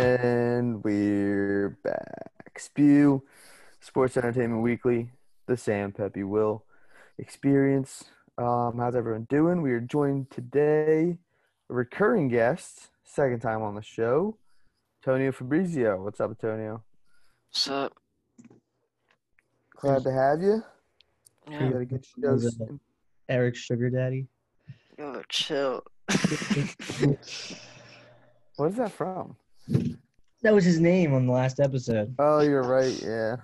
And we're back. Spew, Sports Entertainment Weekly, the Sam Pepe Will Experience. Um, how's everyone doing? We are joined today, a recurring guest, second time on the show, Tonio Fabrizio. What's up, Antonio? What's up? Glad to have you. We Yeah. gotta get you those. Was Eric Sugar Daddy. Yo, chill. What is that from? That was his name on the last episode. Oh, you're right. Yeah.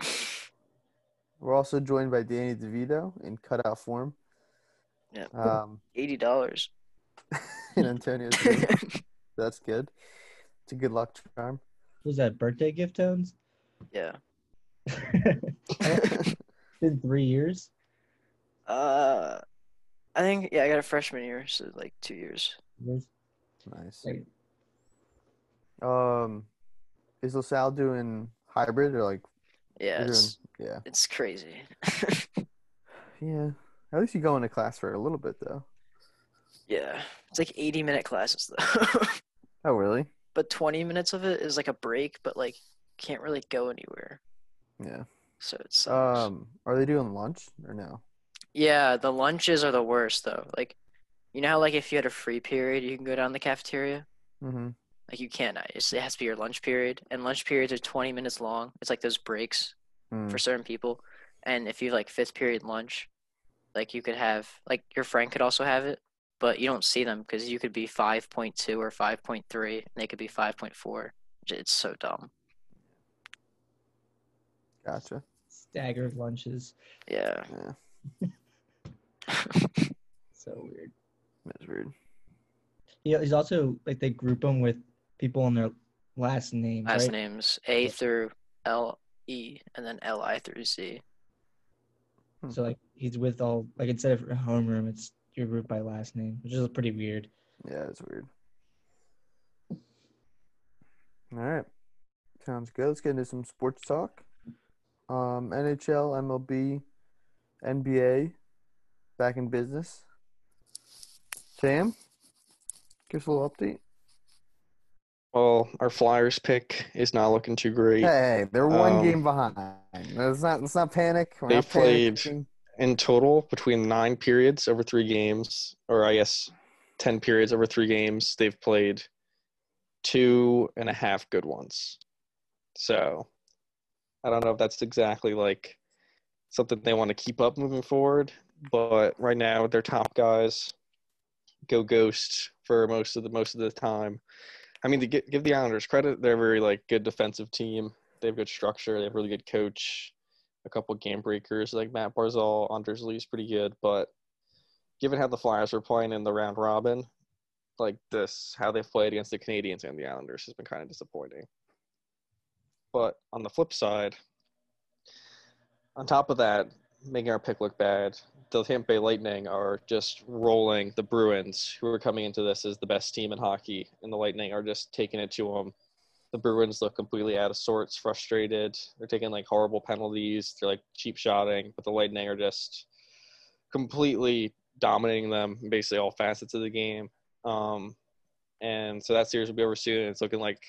We're also joined by Danny DeVito in cutout form. Yeah. Um, Eighty dollars. in Antonio's room. That's good. It's a good luck charm. Was that birthday gift tones? yeah. Been three years. Uh, I think yeah, I got a freshman year, so like two years. Years? Nice. Like, Um, is LaSalle doing hybrid or like? Yeah, it's, doing- yeah. it's crazy. Yeah. At least you go into class for a little bit though. yeah, it's like eighty minute classes though, Oh, really? but twenty minutes of it is like a break, but like can't really go anywhere. Yeah. So it's. Um, are they doing lunch or no? yeah, the lunches are the worst though. Like, you know how like if you had a free period, you can go down the cafeteria. Mm-hmm. Like you can't. It's, it has to be your lunch period, and lunch periods are 20 minutes long. It's like those breaks Mm. for certain people. And if you have like fifth period lunch, like you could have like your friend could also have it, but you don't see them because you could be 5.2 or 5.3, and they could be 5.4. It's so dumb. Gotcha. staggered lunches. Yeah. Yeah. So weird. That's weird. Yeah, he's also like they group him with people on their last name. Last right? names A through L E, and then L I through Z. So like he's with all like instead of homeroom, it's your group by last name, which is pretty weird. Yeah, it's weird. All right. Sounds good. Let's get into some sports talk. Um, NHL, MLB, NBA, back in business. Sam, give us a little update. Well, our Flyers pick is not looking too great. Hey, they're one Um, game behind. Let's not let's not panic. We're They not played- panicking. In total, between nine periods over three games, or I guess 10 periods over three games, they've played two and a half good ones. So I don't know if that's exactly like something they want to keep up moving forward, but right now their top guys go ghost for most of the most of the time. I mean, to gi- give the Islanders credit, they're a very like good defensive team. They have good structure. They have a really good coach. A couple game breakers like Matt Barzal, Anders Lee's pretty good, but given how the Flyers were playing in the round robin, like this, how they've played against the Canadiens and the Islanders has been kind of disappointing. But on the flip side, on top of that, making our pick look bad, the Tampa Bay Lightning are just rolling the Bruins, who are coming into this as the best team in hockey, and the Lightning are just taking it to them. The Bruins look completely out of sorts, frustrated. They're taking like horrible penalties. They're like cheap shotting, but the Lightning are just completely dominating them basically all facets of the game. Um, and so that series will be over soon. It's looking like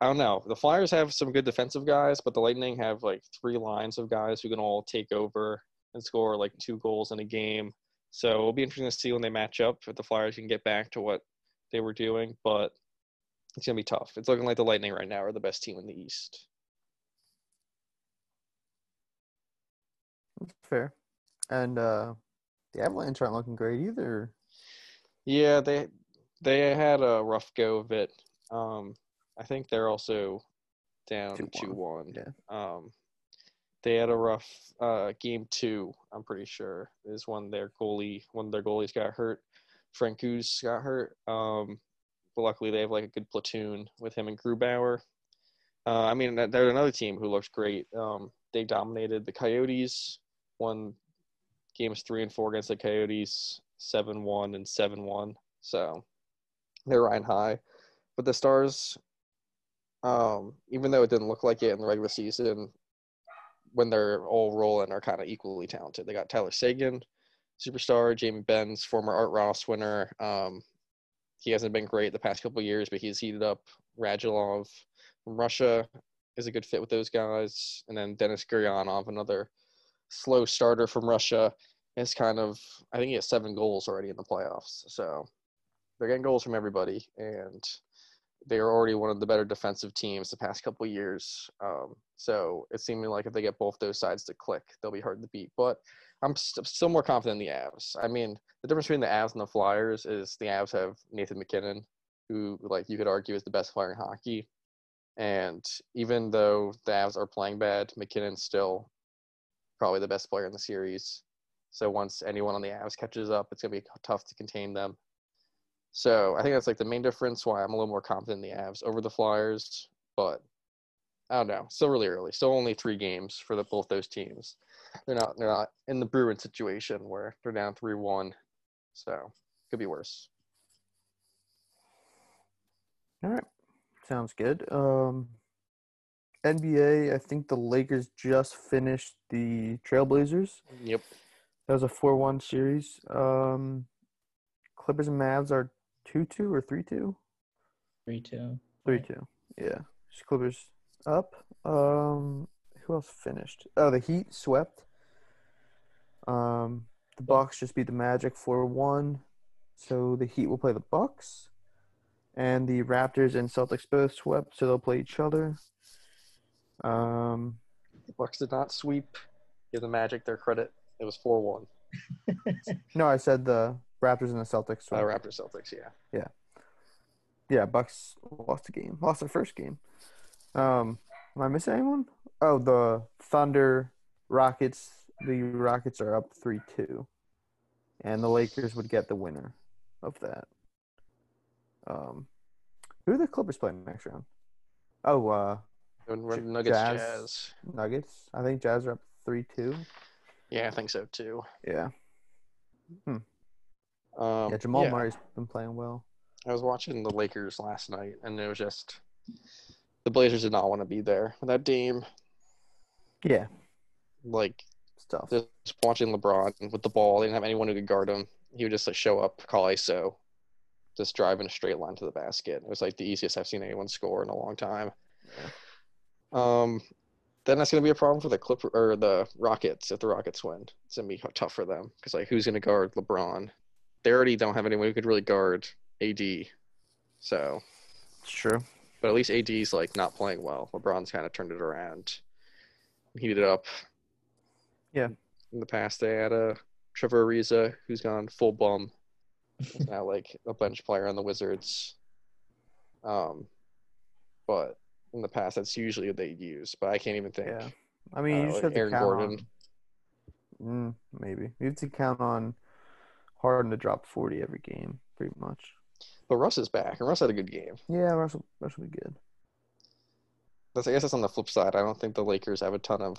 I don't know. The Flyers have some good defensive guys, but the Lightning have like three lines of guys who can all take over and score like two goals in a game. So it'll be interesting to see when they match up if the Flyers can get back to what they were doing, but it's gonna be tough. It's looking like the Lightning right now are the best team in the East. Fair. And uh, the Avalanche aren't looking great either. Yeah, they they had a rough go of it. Um, I think they're also down 2-1, yeah. Um, they had a rough uh, game two. I'm pretty sure is when their goalie when their goalies got hurt. Francouz got hurt. Um, but luckily they have like a good platoon with him and Grubauer. Uh, I mean, they're another team who looks great. Um, they dominated the Coyotes. Won games three and four against the Coyotes, seven one and seven one. So they're riding high. But the Stars, um, even though it didn't look like it in the regular season, when they're all rolling, are kind of equally talented. They got Tyler Seguin, superstar, Jamie Benn, former Art Ross winner. Um, he hasn't been great the past couple years, but he's heated up. Radulov from Russia is a good fit with those guys, and then Denis Gurianov, another slow starter from Russia, is kind of I think he has seven goals already in the playoffs. So they're getting goals from everybody, and they are already one of the better defensive teams the past couple years. Um, so it's seeming like if they get both those sides to click, they'll be hard to beat. But I'm st- still more confident in the Avs. I mean, the difference between the Avs and the Flyers is the Avs have Nathan MacKinnon, who like you could argue is the best player in hockey. And even though the Avs are playing bad, MacKinnon's still probably the best player in the series. So once anyone on the Avs catches up, it's gonna be tough to contain them. So I think that's like the main difference why I'm a little more confident in the Avs over the Flyers. But I don't know. Still really early. Still only three games for the, both those teams. They're not they're not in the Bruin situation where they're down three one. So could be worse. All right, sounds good. Um, NBA, I think the Lakers just finished the Trailblazers. Yep. That was a four-one series. Um, Clippers and Mavs are two-two or three-two. Three two. Three-two. Yeah, Just Clippers up. Um, who else finished? Oh, the Heat swept. Um, the Bucks just beat the Magic four-one. So the Heat will play the Bucks, and the Raptors and Celtics both swept, so they'll play each other. Um, The Bucks did not sweep. Give the Magic their credit. It was four one. no, I said the Raptors and the Celtics. Uh. Raptors Celtics, yeah. Yeah, Yeah, Bucks lost the game. Lost their first game. Um, am I missing anyone? Oh, the Thunder, Rockets. The Rockets are up three two, and the Lakers would get the winner of that. Um, who are the Clippers playing next round? Oh, uh, And we're J- Nuggets Jazz. Jazz. Nuggets. I think Jazz are up three two. Yeah, I think so too. Yeah, Um, yeah. Jamal yeah. Murray's been playing well. I was watching the Lakers last night, and it was just the Blazers did not want to be there. That team, Yeah, like stuff. just watching LeBron with the ball, they didn't have anyone who could guard him. He would just like show up, call ISO, just drive in a straight line to the basket. It was like the easiest I've seen anyone score in a long time. Um, then that's gonna be a problem for the Clipper or the Rockets if the Rockets win. It's gonna be tough for them because like who's gonna guard LeBron? They already don't have anyone who could really guard AD. So It's true. but at least AD's like not playing well. LeBron's kind of turned it around, heated it up. Yeah. In the past, they had a Trevor Ariza who's gone full bum. He's now like a bench player on the Wizards. Um, but in the past, that's usually what they use. But I can't even think. Yeah. I mean, you uh, just like have to Aaron count Gordon. on. Mm, maybe you have to count on Harden to drop forty every game, pretty much. But Russ is back, and Russ had a good game. Yeah, Russell, Russ will be good. That's I guess that's on the flip side. I don't think the Lakers have a ton of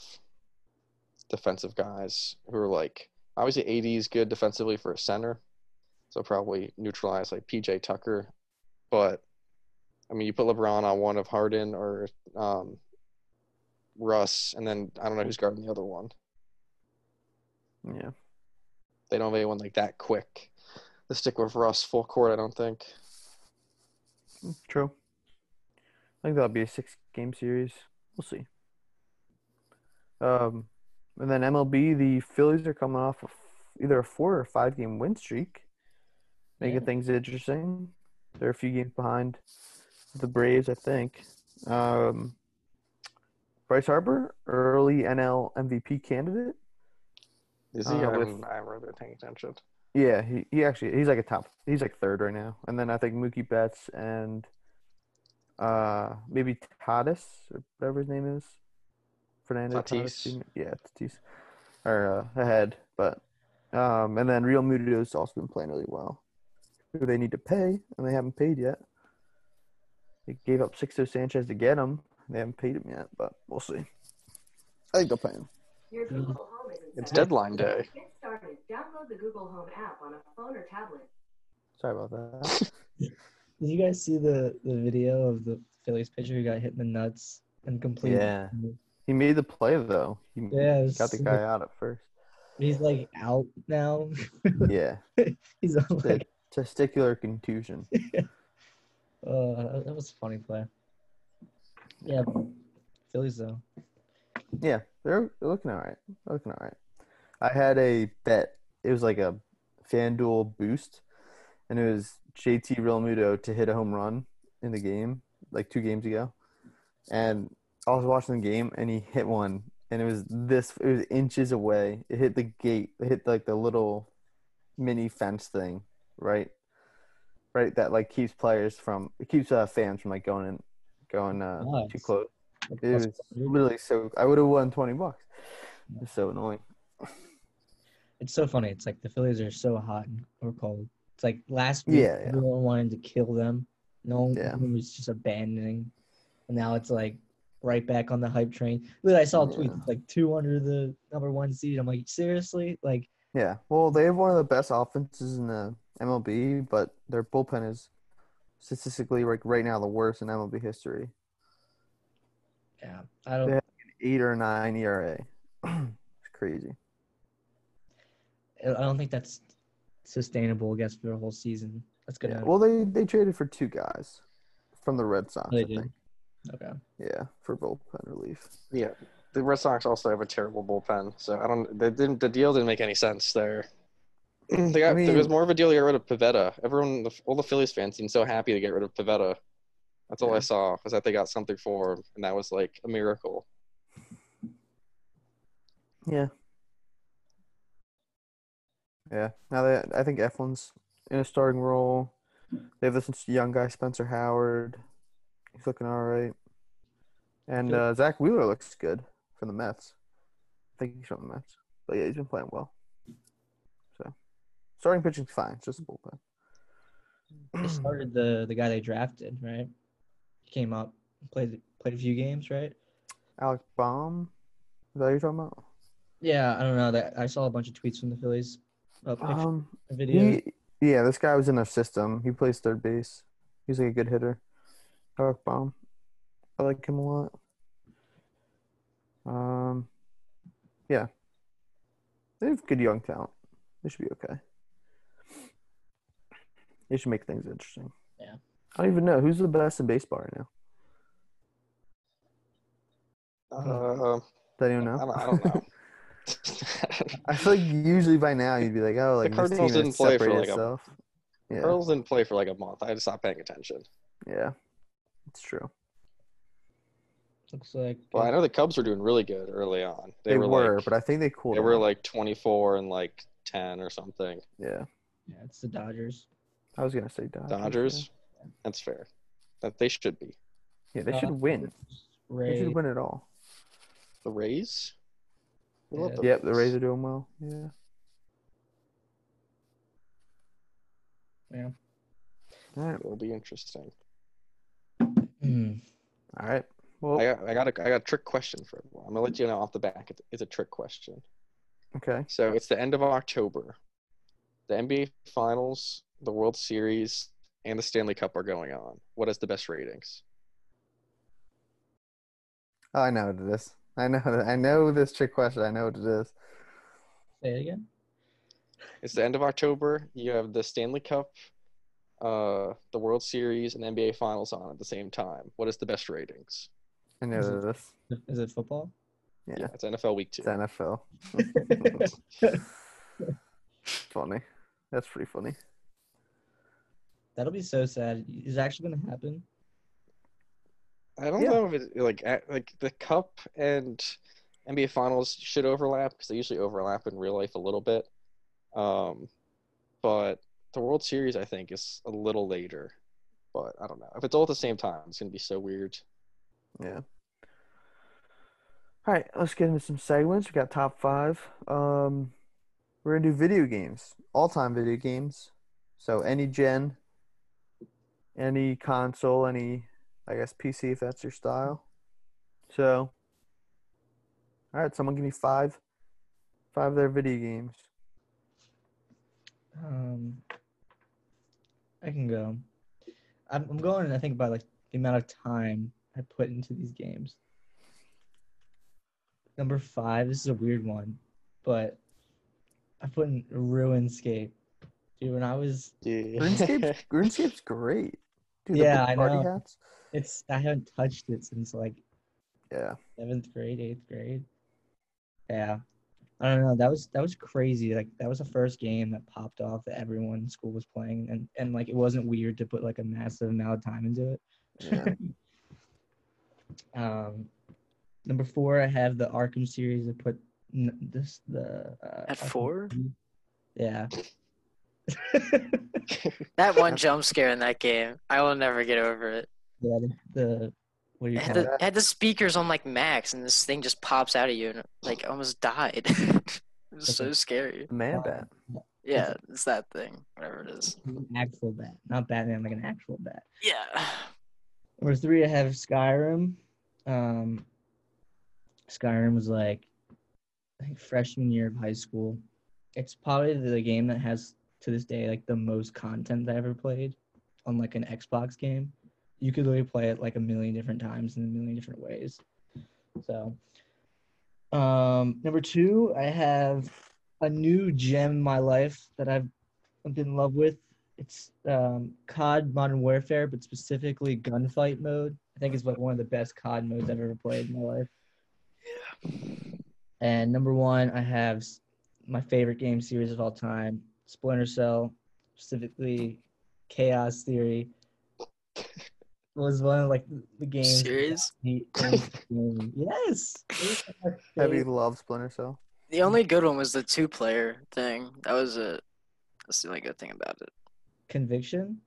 defensive guys who are like obviously AD is good defensively for a center, so probably neutralize like PJ Tucker. But I mean, you put LeBron on one of Harden or um, Russ, and then I don't know who's guarding the other one. Yeah, They don't have anyone like that quick. To stick with Russ full court, I don't think. True. I think that'll be a six-game series. We'll see. Um, and then MLB, the Phillies are coming off of either a four or five-game win streak, making Yeah. things interesting. They're a few games behind the Braves, I think. Um, Bryce Harper, early NL MVP candidate. Is he? Uh, I with- haven't, I haven't really been paying attention. Yeah, he, he actually he's like a top he's like third right now. And then I think Mookie Betts and uh maybe Tatis or whatever his name is. Fernando Tatis. Tatis. Yeah, Tatis. Are uh, ahead. But um and then Realmuto's also been playing really well. Who they need to pay and they haven't paid yet. They gave up Sixto Sanchez to get him. They haven't paid him yet, but we'll see. I think they'll pay him. Your Google Home isn't It's deadline day. Get started. Download the Google Home app on a phone or tablet. Sorry about that. Did you guys see the the video of the Phillies pitcher who got hit in the nuts and completely? Yeah. He made the play though. He Yeah, it got the guy out at first. He's like out now. Yeah. He's on The like testicular contusion. Uh, that- that was a funny play. Yeah, Phillies though. Yeah, they're, they're looking all right. They're looking all right. I had a bet. It was like a FanDuel boost, and it was JT Realmuto to hit a home run in the game, like two games ago. And I was watching the game, and he hit one, and it was this. It was inches away. It hit the gate. It hit like the little mini fence thing, right? Right, that like keeps players from it keeps uh, fans from like going in, going uh, too close. It was literally so. I would have won twenty bucks. It's so annoying. It's so funny. It's like the Phillies are so hot and or cold. It's like last week Yeah, yeah. everyone wanted to kill them. No one Yeah. was just abandoning. And now it's like right back on the hype train. Look, I saw a tweet like two under the number one seed. I'm like, seriously? Like Yeah. Well, they have one of the best offenses in the MLB, but their bullpen is statistically like right now the worst in MLB history. yeah, I don't Yeah. Eight or nine ERA. it's crazy. I don't think that's sustainable, I guess, for a whole season. That's Yeah. gonna Well, they they traded for two guys from the Red Sox. Oh, they I did. think. okay. Yeah, for bullpen relief. Yeah, the Red Sox also have a terrible bullpen, so I don't. They didn't. The deal didn't make any sense there. They got. I there was more of a deal to get rid of Pivetta. Everyone, all the Phillies fans seemed so happy to get rid of Pivetta. That's all Yeah. I saw was that they got something for him, and that was like a miracle. Yeah. Yeah. Now that I think Eflin's in a starting role. They have this young guy, Spencer Howard. He's looking all right. And uh, Zack Wheeler looks good for the Mets. I think he's from the Mets. But yeah, he's been playing well. So starting pitching's fine. It's just a bullpen. They started the the guy they drafted, right? He came up, played played a few games, right? Alec Bohm. Is that what you're talking about? Yeah, I don't know. That I saw a bunch of tweets from the Phillies, uh, picture, Um, video. he, yeah, this guy was in their system. He plays third base. He's like a good hitter. Alec Bohm. I like him a lot. Um, yeah. They have good young talent. They should be okay. They should make things interesting. Yeah. I don't even know who's the best in baseball right now. Uh, Does anyone I know? don't, I don't know. I feel like usually by now you'd be like, oh, like this Cardinals team didn't has play for, separated like, a- Yeah, Cardinals didn't play for like a month. I had to stop paying attention. yeah, it's true. Looks like Well, I know the Cubs were doing really good early on. They, They, were, were, like, but I think they cooled. they were like 24 and like 10 or something. yeah. yeah, it's the Dodgers. I was gonna say Dodgers. yeah. Dodgers. That's fair. That they should be. Yeah, they Uh, should win. They should win it all. The Rays. We love Yeah. the Yep, the Rays are doing well. Yeah. Yeah. All right. It'll be interesting. Hmm. All right. Well, I got, I got a, I got a trick question for everyone. I'm gonna let you know off the back. It's, it's a trick question. okay. So it's the end of October. The NBA Finals, the World Series, and the Stanley Cup are going on. What is the best ratings? Oh, I know what it is. I know. I know this trick question. I know what it is. Say it again. It's the end of October. You have the Stanley Cup, uh, the World Series, and NBA Finals on at the same time. What is the best ratings? I know Is what it is. Is it football? Yeah, It's NFL Week Two. it's NFL. funny. That's pretty funny. That'll be so sad. Is it actually gonna happen? I don't Yeah. know if it's like like the Cup and NBA Finals should overlap because they usually overlap in real life a little bit. Um, but the World Series I think is a little later. But I don't know if it's all at the same time. It's gonna be so weird. Yeah. All right, let's get into some segments. We got top five. Um, we're gonna do video games, all-time video games. So any gen, any console, any, I guess PC if that's your style. So, all right, someone give me five, five of their video games. Um, I can go. I'm, I'm going. I think by like the amount of time I put into these games. Number five. This is a weird one, but I put in RuneScape. Dude, when I was, Yeah. RuneScape, RuneScape's great. Dude, Yeah, the I know. hats. It's I haven't touched it since like Yeah. seventh grade, eighth grade. Yeah, I don't know. That was that was crazy. Like that was the first game that popped off that everyone in school was playing, and and like it wasn't weird to put like a massive amount of time into it. Yeah. Um, number four, I have the Arkham series. I put n- this the uh, At Arkham four? City. Yeah. That one jump scare in that game, I will never get over it. Yeah. The, the what do you It had, the, it had the speakers on like max, and this thing just pops out of you, and like almost died. it was so scary. Man bat. Yeah, it's that thing, whatever it is. An actual bat, not Batman, like an actual bat. Yeah. Number three, I have Skyrim. Um, Skyrim was like, I think freshman year of high school. It's probably the game that has to this day like the most content I ever played on like an Xbox game. You could literally play it like a million different times in a million different ways. So, um, number two, I have a new gem in my life that I've been in love with. It's um, COD Modern Warfare, but specifically gunfight mode. I think it's like one of the best COD modes I've ever played in my life. Yeah. And number one, I have my favorite game series of all time, Splinter Cell, specifically Chaos Theory. Was one of like the- the games. that Series? got me into gaming. Yes. It was my Heavy love Splinter Cell. The only good one was the two player thing. That was it. That's the only good thing about it. Conviction.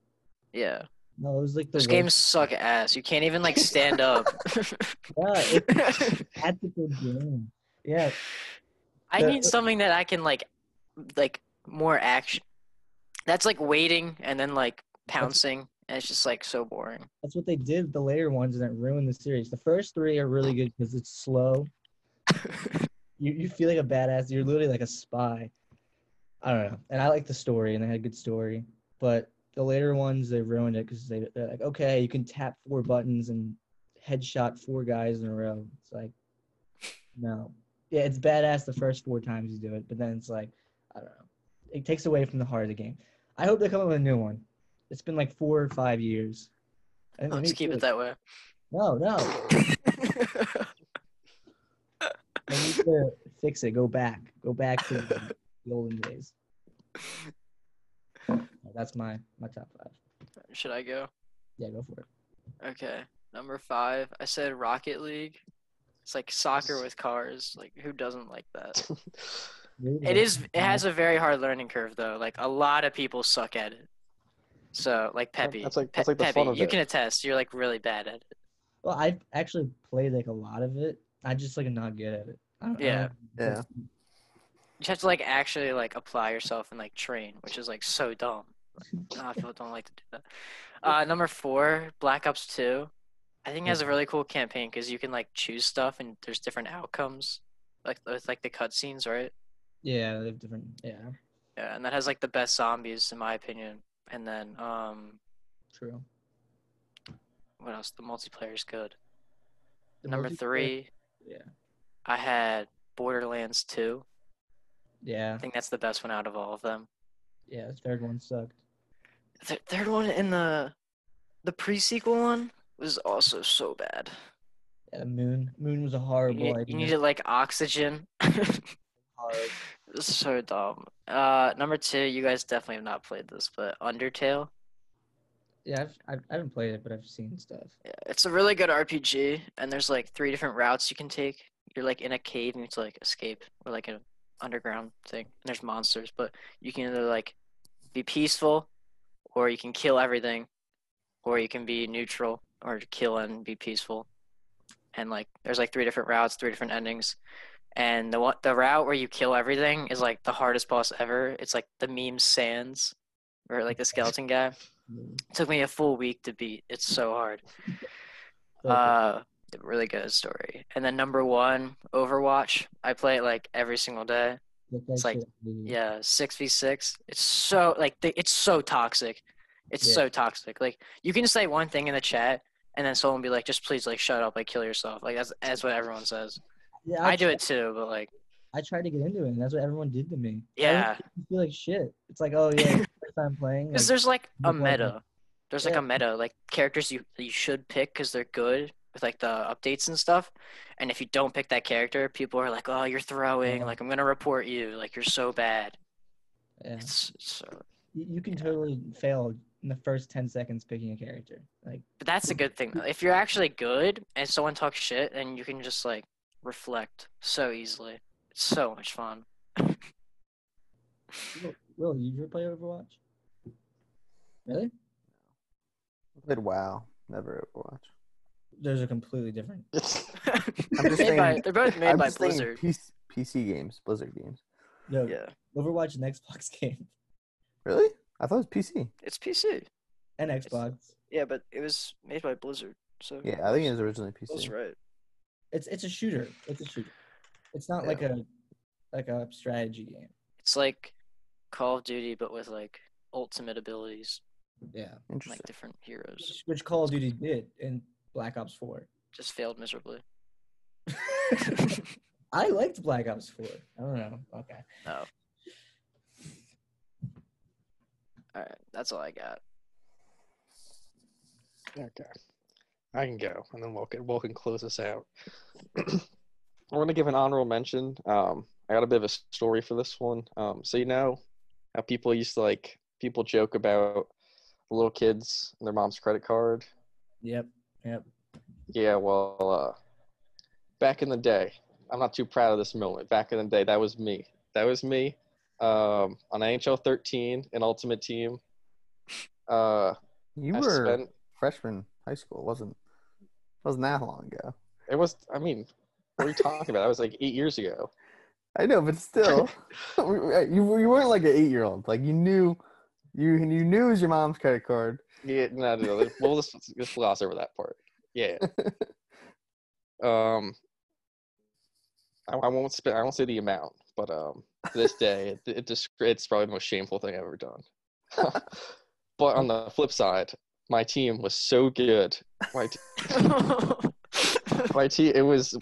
Yeah. No, it was like the Those worst- games suck ass. You can't even like stand up. Yeah, it's tactical game. Yeah, I The- need something that I can like like more action. That's like waiting and then like pouncing and it's just like so boring. that's what they did the later ones, and it ruined the series. The first three are really good because it's slow. You you feel like a badass. You're literally like a spy. I don't know, and I like the story, and they had a good story. But the later ones, they ruined it because they they're like, okay, you can tap four buttons and headshot four guys in a row. It's like, no, yeah, it's badass the first four times you do it, but then it's like, I don't know, it takes away from the heart of the game. I hope they come up with a new one. It's been like four or five years. I think they Let's keep it that way. No, no. They need to fix it. Go back. Go back to the, the olden days. That's my my top five. Should I go? Yeah, go for it. Okay. Number five, I said Rocket League. It's like soccer with cars. Like who doesn't like that? It is. It has a very hard learning curve though. Like a lot of people suck at it. So like Peppy, That's like- Pe- that's like the Peppy, fun of you it. can attest. You're like really bad at it. Well, I've actually played like a lot of it. I just like not good at it. I don't, I Yeah. don't- Yeah. You have to like actually like apply yourself and like train, which is like so dumb. Like, nah, people don't like to do that. Uh, number four, Black Ops Two. I think it has a really cool campaign because you can like choose stuff and there's different outcomes, like with like the cutscenes, right? Yeah, they have different. Yeah, Yeah, and that has like the best zombies in my opinion. And then um, true. what else? The multiplayer is good. The Number three, Yeah. I had Borderlands Two. Yeah, I think that's the best one out of all of them. yeah. The third one sucked. The third one in the the pre-sequel one was also so bad. Yeah, the moon. Moon was a horrible need- idea. you needed like oxygen. Hard. so dumb. Uh, number two, you guys definitely have not played this, but Undertale. Yeah, I've, I've, I haven't played it, but I've seen stuff. Yeah, it's a really good RPG, and there's like three different routes you can take. You're like in a cave and you have to like escape, or like an underground thing. And there's monsters, but you can either like be peaceful, or you can kill everything, or you can be neutral, or kill and be peaceful. And like there's like three different routes, three different endings. And the the route where you kill everything is like the hardest boss ever. It's like the meme Sans, or like the skeleton guy. It took me a full week to beat. It's so hard. Uh, really good story. And then number one, Overwatch. I play it like every single day. it's like- shit out of you. Yeah, six v six. It's so like it's so toxic. It's Yeah. so toxic. Like you can say one thing in the chat, and then someone be like, "Just please, like, shut up, like, kill yourself." Like that's that's what everyone says. Yeah, I do tried- it too, but like, I tried to get into it, and that's what everyone did to me. Yeah. Me feel like shit. It's like, oh yeah, first time playing. Because like, there's like a like meta. There's like Yeah. a meta, like characters you you should pick because they're good with like the updates and stuff. And if you don't pick that character, people are like, "Oh, you're throwing! Yeah. Like I'm gonna report you! Like you're so bad." yeah. It's so. you, you can totally fail in the first ten seconds picking a character. Like But that's a good thing. though. If you're actually good and someone talks shit, and you can just like reflect so easily. It's so much fun. Will, Will, you ever play Overwatch? Really? I played WoW, never Overwatch. Those are completely different. I'm just saying- by- they're both made I'm by Blizzard. PC, PC games, Blizzard games. No, Yeah, Overwatch and Xbox game Really? I thought it was PC. it's PC. and Xbox. Yeah, but it was made by Blizzard, so Yeah, I think it was originally PC. That's right. It's it's a shooter. It's a shooter. It's not like a like a strategy game. It's like Call of Duty, but with like ultimate abilities, Yeah. Interesting. like different heroes. Which, which Call of Duty did in Black Ops 4. Just failed miserably. I liked Black Ops 4. I don't know. Okay. No. All right, that's all I got. Okay. I can go, and then we'll can, we'll can close this out. I want to give an honorable mention. Um, I got a bit of a story for this one. Um, so you know how people used to like people joke about little kids and their mom's credit card. Yep. Yep. Yeah, well, uh, back in the day, I'm not too proud of this moment. Back in the day, that was me. That was me um, on NHL 13, an Ultimate Team. Uh, You I were spent freshman high school, wasn't wasn't that long ago? It was. I mean, what are you talking about? That was like eight years ago. I know, but still, you you weren't like an eight year old. Like you knew, you you knew it was your mom's credit card. Yeah, no, no. no. We'll just, just gloss over that part. Yeah. um, I, I won't spend. I won't say the amount, but um, to this day, it, it just it's probably the most shameful thing I've ever done. but on the flip side, my team was so good. My t- my team, it was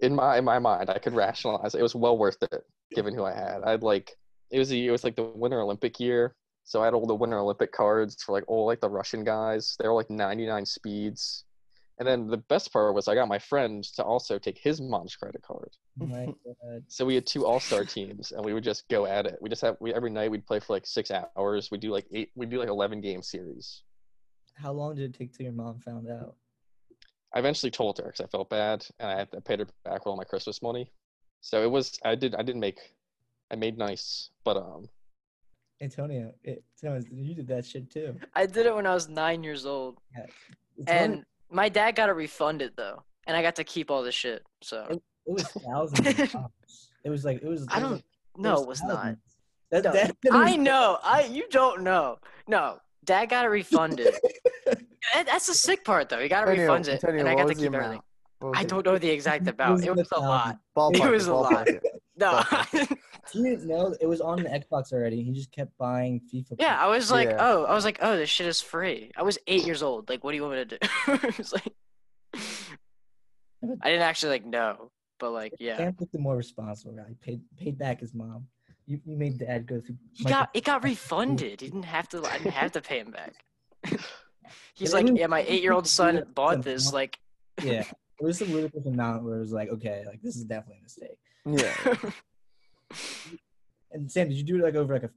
in my in my mind. I could rationalize it. It was well worth it, given who I had. I'd like it was the it was like the Winter Olympic year, so I had all the Winter Olympic cards for like all like the Russian guys. They were like 99 speeds. And then the best part was I got my friend to also take his mom's credit card. Oh my So we had two all-star teams and we would just go at it. We just have we every night we'd play for like 6 hours. We do like 8 we do like 11 game series. How long did it take till your mom found out? I eventually told her cuz I felt bad and I had to pay her back with all my Christmas money. So it was I did I didn't make I made nice, but um Antonio, it, Antonio, you did that shit too. I did it when I was nine years old, It's one- and my dad got it refunded though, and I got to keep all the shit. So it was thousands of dollars. It was like it was. I don't. like- No, it was not. That, No, that, that I know. I you don't know. No, dad got it refunded. That- That's the sick part though. He got it Antonio, refunds it, Antonio, and I got to keep everything. amount? What was I don't know the exact amount. It was a lot. Ballpark It was a lot. No. You didn't know it was on the Xbox already. He just kept buying FIFA. yeah, I was like, Yeah. oh, I was like, oh, this shit is free. I was eight years old. Like, what do you want me to do? it was like, I didn't actually like know, but like, yeah, Sam was the more responsible guy. He paid paid back his mom. You you made dad go through. he got it got refunded. He didn't have to. I didn't have to pay him back. He's It like, yeah, my eight year old son bought this. Like, Yeah, it was some ludicrous amount where it was like, okay, like this is definitely a mistake. Yeah. And Sam, did you do it like over like a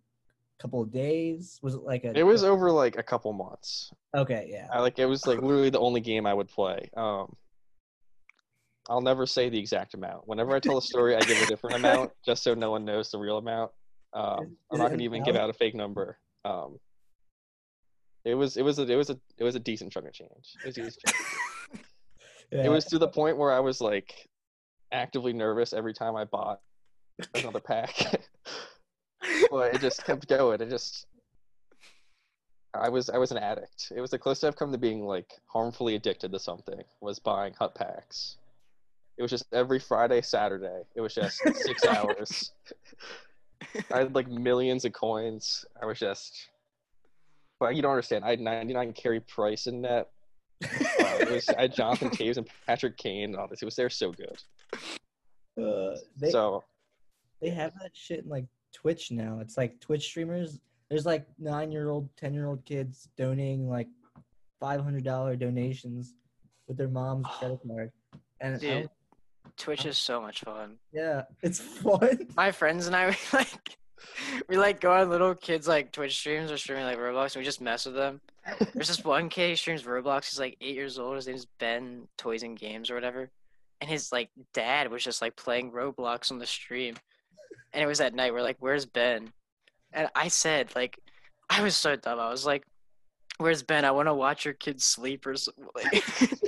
couple of days? Was it like a? it was over like a couple months. Okay, yeah. I like it was like literally the only game I would play. Um, I'll never say the exact amount. Whenever I tell a story, I give a different amount just so no one knows the real amount. Um, I'm not it gonna even give out a fake number. Um, it was it was a it was a it was a decent chunk of change. It was, a decent chunk. yeah. it was to the point where I was like actively nervous every time I bought another pack. but it just kept going. It just I was I was an addict. It was the closest I've come to being like harmfully addicted to something was buying hut packs. It was just every Friday, Saturday. It was just six hours. I had like millions of coins. I was just but you don't understand. I had 99 Carey Price in net. Uh, it was I had Jonathan Toews and Patrick Kane and all this. It was they're so good. Uh, they so they have that shit in like Twitch now. It's like Twitch streamers There's like nine year old, ten year old kids donating like five hundred dollar donations with their mom's credit card, and Dude, don't- Twitch is so much fun. yeah, it's fun. My friends and I we like we like go on little kids like Twitch streams or streaming like Roblox and we just mess with them. There's this one kid he streams Roblox. He's like eight years old. His name's Ben Toys and Games or whatever. And his like dad was just like playing Roblox on the stream. And it was at night. We're like, "Where's Ben?" And I said like, I was so dumb. I was like, "Where's Ben? I want to watch your kids sleep or something."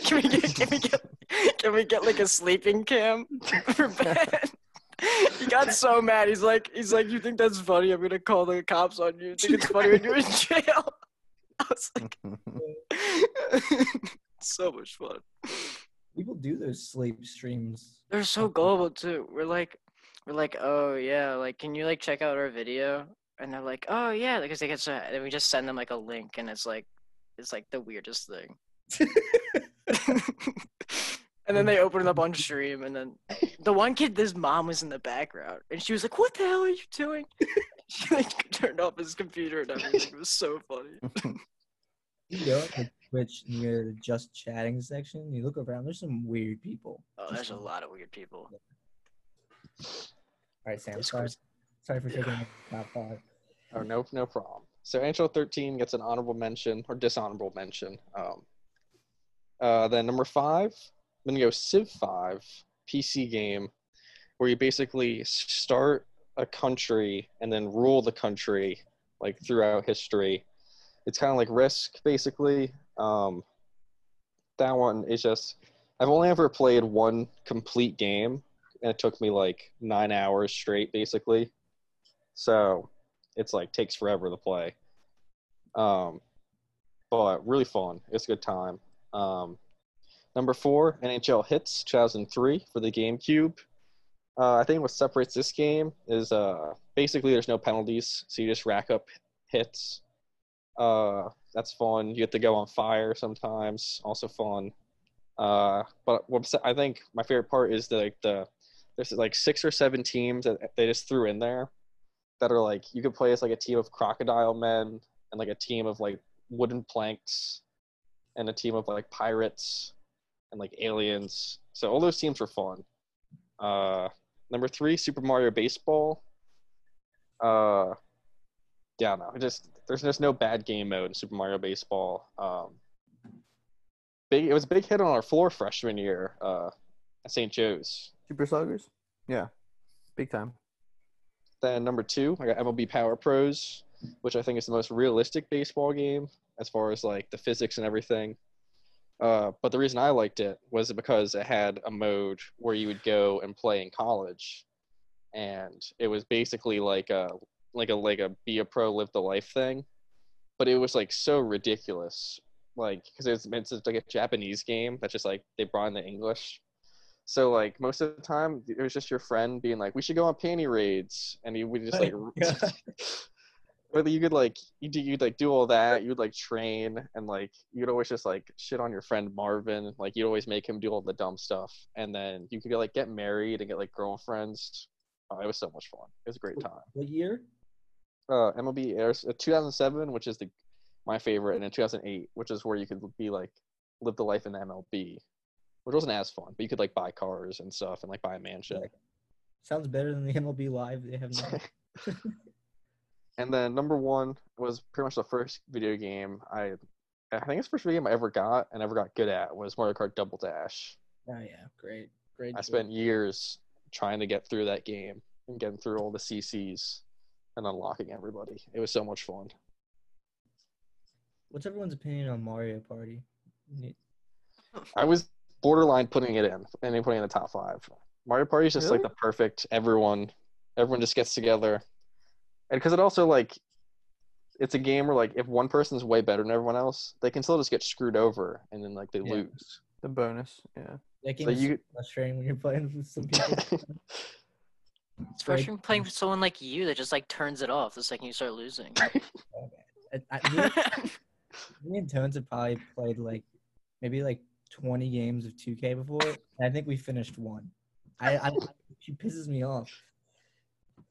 Can we get can we get can we get like a sleeping cam for Ben? He got so mad. He's like, he's like, you think that's funny? I'm gonna call the cops on you. You think it's funny when you're in jail? I was like, so much fun. People do those sleep streams. They're so gullible too. We're like, we're like, oh yeah, like, can you like check out our video? And they're like, oh yeah, because they get so. And we just send them like a link, and it's like, it's like the weirdest thing. and then they open it up on stream, and then the one kid, his mom was in the background, and she was like, "What the hell are you doing?" she like turned off his computer and everything. It was so funny. You go to Twitch and you go to the just chatting section. You look around. There's some weird people. Oh, there's a lot of weird people. All right, Sam. Sorry, Discourse. Sorry for taking top five. Oh no, no problem. So NHL 13 gets an honorable mention or dishonorable mention. Um, uh, then number five, I'm gonna go Civ 5 PC game, where you basically start a country and then rule the country like throughout history. It's kind of like Risk, basically. Um, that one is just. I've only ever played one complete game, and it took me like nine hours straight, basically. So it's like takes forever to play. Um, but really fun. It's a good time. Um, number four, NHL Hitz 2003 for the GameCube. Uh, I think what separates this game is uh, basically there's no penalties, so you just rack up hits. Uh, that's fun. You get to go on fire sometimes, also fun. Uh, but what I think my favorite part is the, like the there's like six or seven teams that they just threw in there that are like you could play as like a team of crocodile men and like a team of like wooden planks and a team of like pirates and like aliens. So all those teams were fun. Uh, number three, Super Mario Baseball. Uh, yeah, no, just there's just no bad game mode in Super Mario Baseball. Um, big, it was a big hit on our floor freshman year uh, at St. Joe's. Super Sluggers? Yeah. Big time. Then number two, I got MLB Power Pros, which I think is the most realistic baseball game as far as like the physics and everything. Uh, but the reason I liked it was because it had a mode where you would go and play in college, and it was basically like a like a like a be a pro, live the life thing. But it was like so ridiculous, like because it's meant to like a Japanese game that's just like they brought in the English. So like most of the time, it was just your friend being like, "We should go on panty raids," and you would just like, whether you could like you do you'd like do all that, you'd like train and like you'd always just like shit on your friend Marvin, like you'd always make him do all the dumb stuff, and then you could like get married and get like girlfriends. Oh, it was so much fun. It was a great time. What year? Uh, MLB airs uh, 2007, which is the my favorite, and then 2008, which is where you could be like live the life in the MLB, which wasn't as fun, but you could like buy cars and stuff and like buy a mansion. Sounds better than the MLB Live they have now. and then number one was pretty much the first video game I, I think it's the first video game I ever got and ever got good at was Mario Kart Double Dash. oh yeah, great, great. I spent years trying to get through that game and getting through all the CCs and unlocking everybody. It was so much fun. What's everyone's opinion on Mario Party? I was borderline putting it in and then putting in the top five. Mario Party is just like the perfect everyone. Everyone just gets together, and because it also like, it's a game where like if one person's way better than everyone else, they can still just get screwed over and then like they Yeah. lose. The bonus. Yeah. That game So is you... frustrating when you're playing with some people. It's frustrating playing with someone like you that just like turns it off the second you start losing. I, I, me, me and Tones have probably played like maybe like 20 games of 2K before. And I think we finished one. I, I she pisses me off.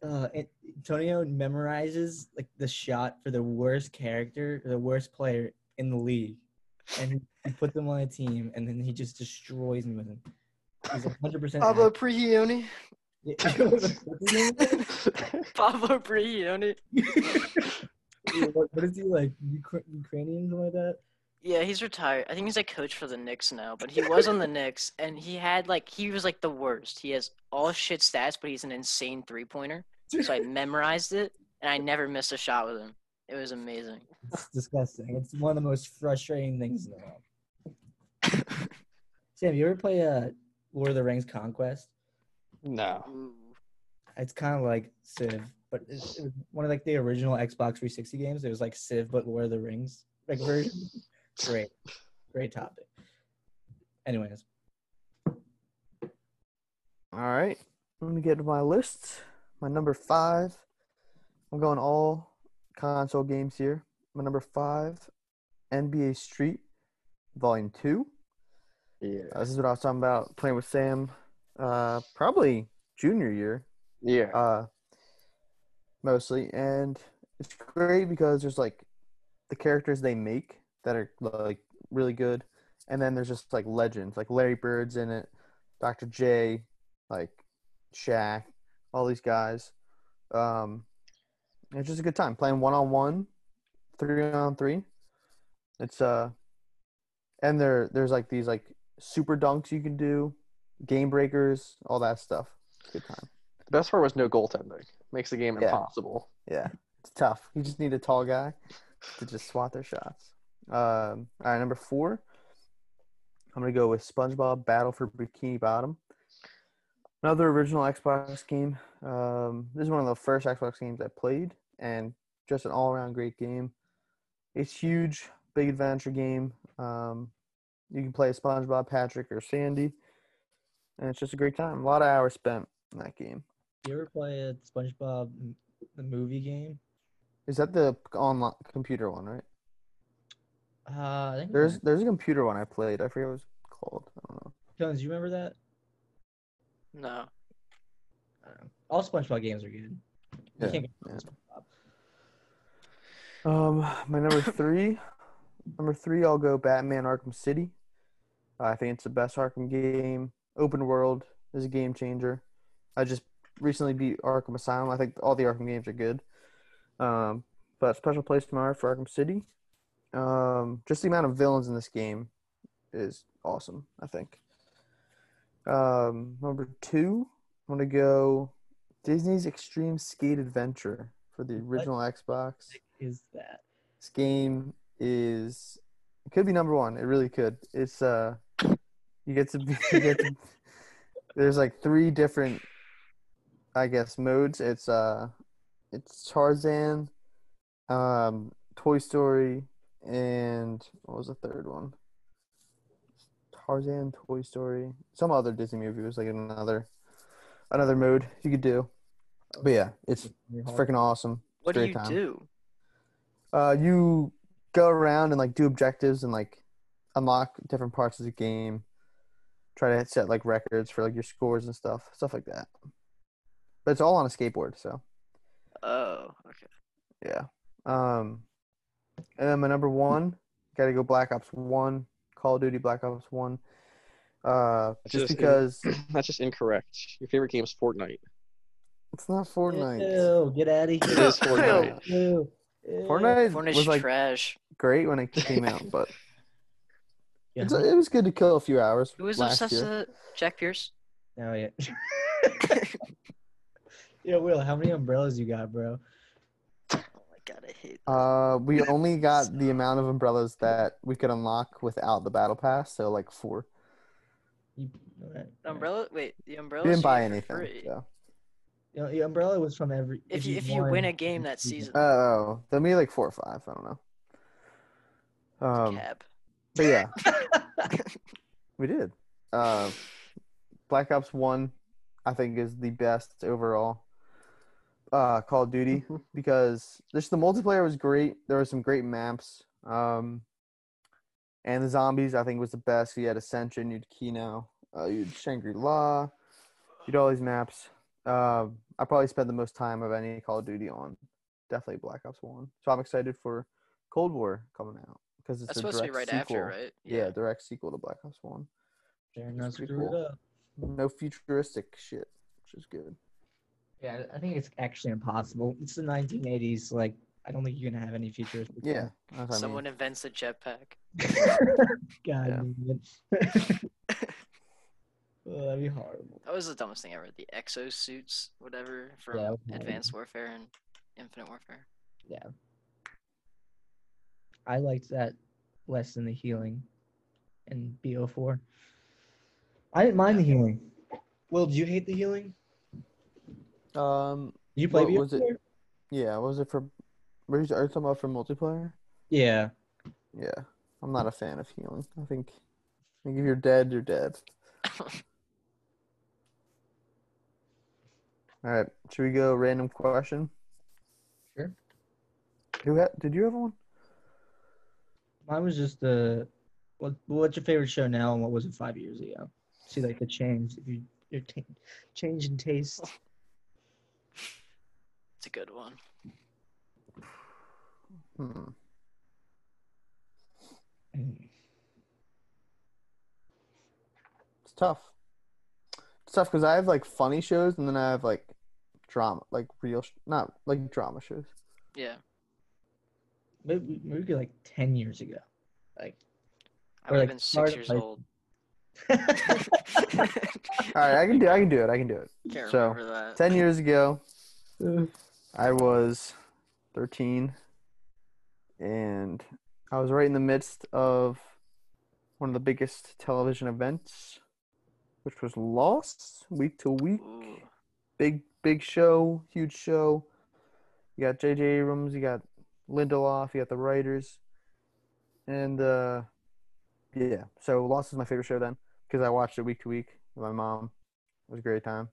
Uh, An- Antonio memorizes like the shot for the worst character, the worst player in the league, and he, he puts them on a team, and then he just destroys me with him. He's 100 percent. Pablo Prigioni. What's his? Pablo Prigioni. what, what is he like? Ukra- Ukrainian, something like that? Yeah, he's retired. I think he's a coach for the Knicks now, but he was on the Knicks, and he had like he was like the worst. He has all shit stats, but he's an insane three pointer. So I memorized it, and I never missed a shot with him. It was amazing. It's disgusting. It's one of the most frustrating things in the world. Sam, you ever play uh, Lord of the Rings Conquest? No. It's kind of like Civ, but it's, it was one of like the original Xbox 360 games. It was like Civ, but Lord of the Rings like version. Great, great topic. Anyways, All right. Let me get to my list. My number five. I'm going all console games here. My number five, NBA Street, Volume Two. Yeah. Uh, this is what I was talking about playing with Sam. Uh, probably junior year. Yeah. uh, mostly, and it's great because there's like the characters they make that are like really good, and then there's just like legends, like Larry Bird's in it, Dr. J, like Shaq, all these guys. Um, it's just a good time playing one on one, three on three. It's uh, and there there's like these like super dunks you can do, game breakers, all that stuff. Good time. The best part was no goaltending. Makes the game Yeah. impossible. Yeah, it's tough. You just need a tall guy to just swat their shots. Um, all right, number four. I'm gonna go with SpongeBob Battle for Bikini Bottom. Another original Xbox game. Um, this is one of the first Xbox games I played, and just an all-around great game. It's huge, big adventure game. Um, you can play SpongeBob, Patrick, or Sandy, and it's just a great time. A lot of hours spent in that game. you ever play a SpongeBob the movie game? Is that the online computer one, right? Uh, I think There's there's a computer one I played. I forget what it was called. I don't know. Jones, you remember that? No. I don't know. All SpongeBob games are good. Yeah, yeah. wrong with SpongeBob. Um, my number three, number three, I'll go Batman Arkham City. I think it's the best Arkham game. Open world is a game changer. I just recently beat Arkham Asylum. I think all the Arkham games are good. Um, but special place tomorrow for Arkham City. Um, just the amount of villains in this game is awesome. I think. Um, number two, I'm gonna go Disney's Extreme Skate Adventure for the What? original Xbox. Is that? This game is it could be number one. It really could. It's uh, you get to be, you get to, there's like three different, I guess modes. It's uh, it's Tarzan, um, Toy Story, and what was the third one? Tarzan, Toy Story, some other Disney movie was like another, another mode you could do. But yeah, it's it's freaking awesome. What do you time. do? Uh, you go around and like do objectives and like unlock different parts of the game. Try to set like records for like your scores and stuff, stuff like that. But it's all on a skateboard, so Oh, okay. yeah. Um, and then my number one, got to go Black Ops One, Call of Duty Black Ops One. Uh, That's just just in- because That's just incorrect. Your favorite game is Fortnite. it's not Fortnite. Ew, get out of here. here. is Fortnite. Ew, ew. Fortnite Fortnite's was like trash. great when it came out, but Yeah. it's, it was good to kill a few hours Who was obsessed with Jack Pierce? Oh yeah. yeah, Will, how many umbrellas you got, bro? My god, I hate that. Uh, we only got the amount of umbrellas that we could unlock without the battle pass, so like four. You, The umbrella? Wait, the umbrella. We didn't buy anything. So. You know, the umbrella was from every. If you if you won- win a game that season, Oh, there'll be like four or five. I don't know. Um, cab. but yeah, we did. Uh, Black Ops One, I think, is the best overall. Uh, Call of Duty because just the multiplayer was great. There were some great maps. Um, and the zombies I think was the best. You had Ascension, you'd Kino, uh, you'd Shangri La, you'd all these maps. uh, I probably spent the most time of any Call of Duty on. Definitely Black Ops One. So I'm excited for Cold War coming out because it's That's a supposed to be direct right sequel. after, right? Yeah. direct sequel to Black Ops One. They're It's not pretty screwed cool. No futuristic shit, which is good. Yeah, I think it's actually impossible. It's the 1980s. Like, I don't think you're gonna have any futuristic. Yeah, that's what I Someone mean. invents a jetpack. God, Yeah. man. oh, that'd be horrible. That was the dumbest thing ever. The exosuits, whatever, from that was Advanced Warfare and Infinite Warfare. Yeah, I liked that less than the healing in BO4. I didn't mind the healing. Will, did you hate the healing? Um, you play What was it? yeah, was it for? Were you, are you talking about for multiplayer? Yeah. Yeah, I'm not a fan of healing. I think, I think if you're dead, you're dead. All right, should we go random question? Sure. Who had? Did you have one? Mine was just the what what's your favorite show now and what was it five years ago? See like the change if you your t- change in taste. It's a good one. Hmm. It's tough. It's tough because I have like funny shows and then I have like drama, like real, sh- not like drama shows. Yeah. Maybe, maybe like ten years ago. Like I Or, would have like, been start six of, years like- old. All right, I can do. I can do it. I can do it. Can't So, that. Ten years ago, I was thirteen, and I was right in the midst of one of the biggest television events, which was Lost, week to week. Ooh. big big show, huge show. You got J.J. Abrams, you got Lindelof, you got the writers, and uh, yeah. So Lost is my favorite show then because I watched it week to week with my mom. It was a great time.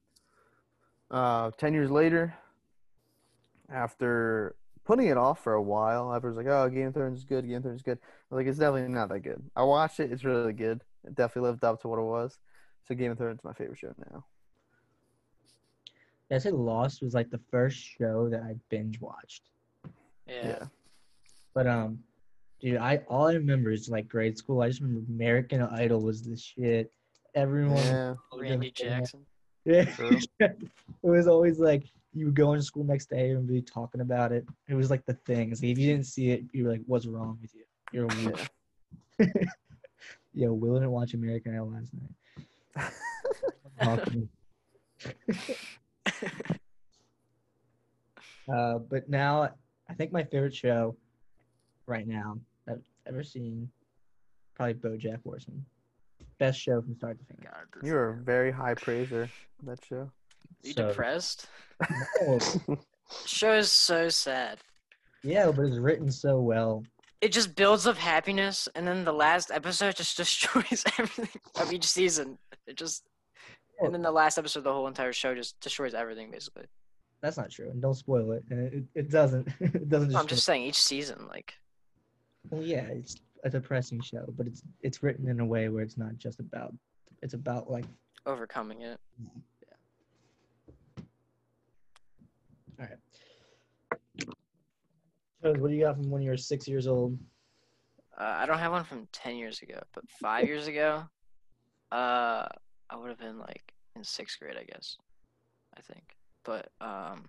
Uh, ten years later, after putting it off for a while, I was like, "Oh, Game of Thrones is good. Game of Thrones is good." I was like, it's definitely not that good. I watched it; it's really good. It definitely lived up to what it was. So Game of Thrones is my favorite show now. Yeah, I said Lost was like the first show that I binge watched. Yeah. yeah. But um, dude, I all I remember is like grade school. I just remember American Idol was the shit. Everyone, Yeah. Randy Jackson. Yeah, it was always like you would go into school next day and be talking about it. It was like the thing. It's like, if you didn't see it, you were like, "What's wrong with you? You're a weak." Yeah. Yeah, Will didn't watch American Idol last night. Uh, but now I think my favorite show right now I've ever seen probably BoJack Horseman. Best show from start to finish. God, You're a very high praiser of that show. you So- depressed? No, Show is so sad. yeah, but it's written so well. It just builds up happiness, and then the last episode just destroys everything of each season. It just, and then the last episode, of the whole entire show just destroys everything basically. That's not true, and don't spoil it. And it, it doesn't. it doesn't. No, I'm destroy- just saying each season, like Well, yeah, it's a depressing show, but it's it's written in a way where it's not just about. It's about like overcoming it. Yeah. All right. Jones, what do you got from when you were six years old? Uh, I don't have one from ten years ago, but five years ago, uh, I would have been like in sixth grade, I guess. I think, but um,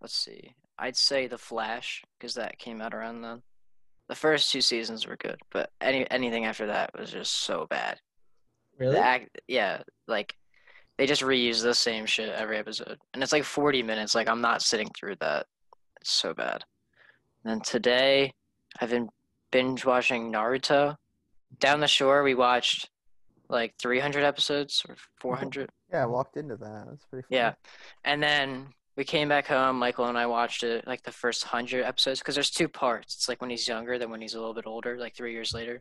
let's see. I'd say The Flash because that came out around then. The first two seasons were good, but any anything after that was just so bad. Really? Act, yeah, like they just reuse the same shit every episode, and it's like forty minutes. Like I'm not sitting through that. It's so bad. And then today, I've been binge watching Naruto. Down the shore, we watched like 300 episodes or 400. Yeah, I walked into that. That's pretty funny. Yeah, and then we came back home. Michael and I watched it like the first hundred episodes because there's two parts. It's like when he's younger, than when he's a little bit older, like three years later.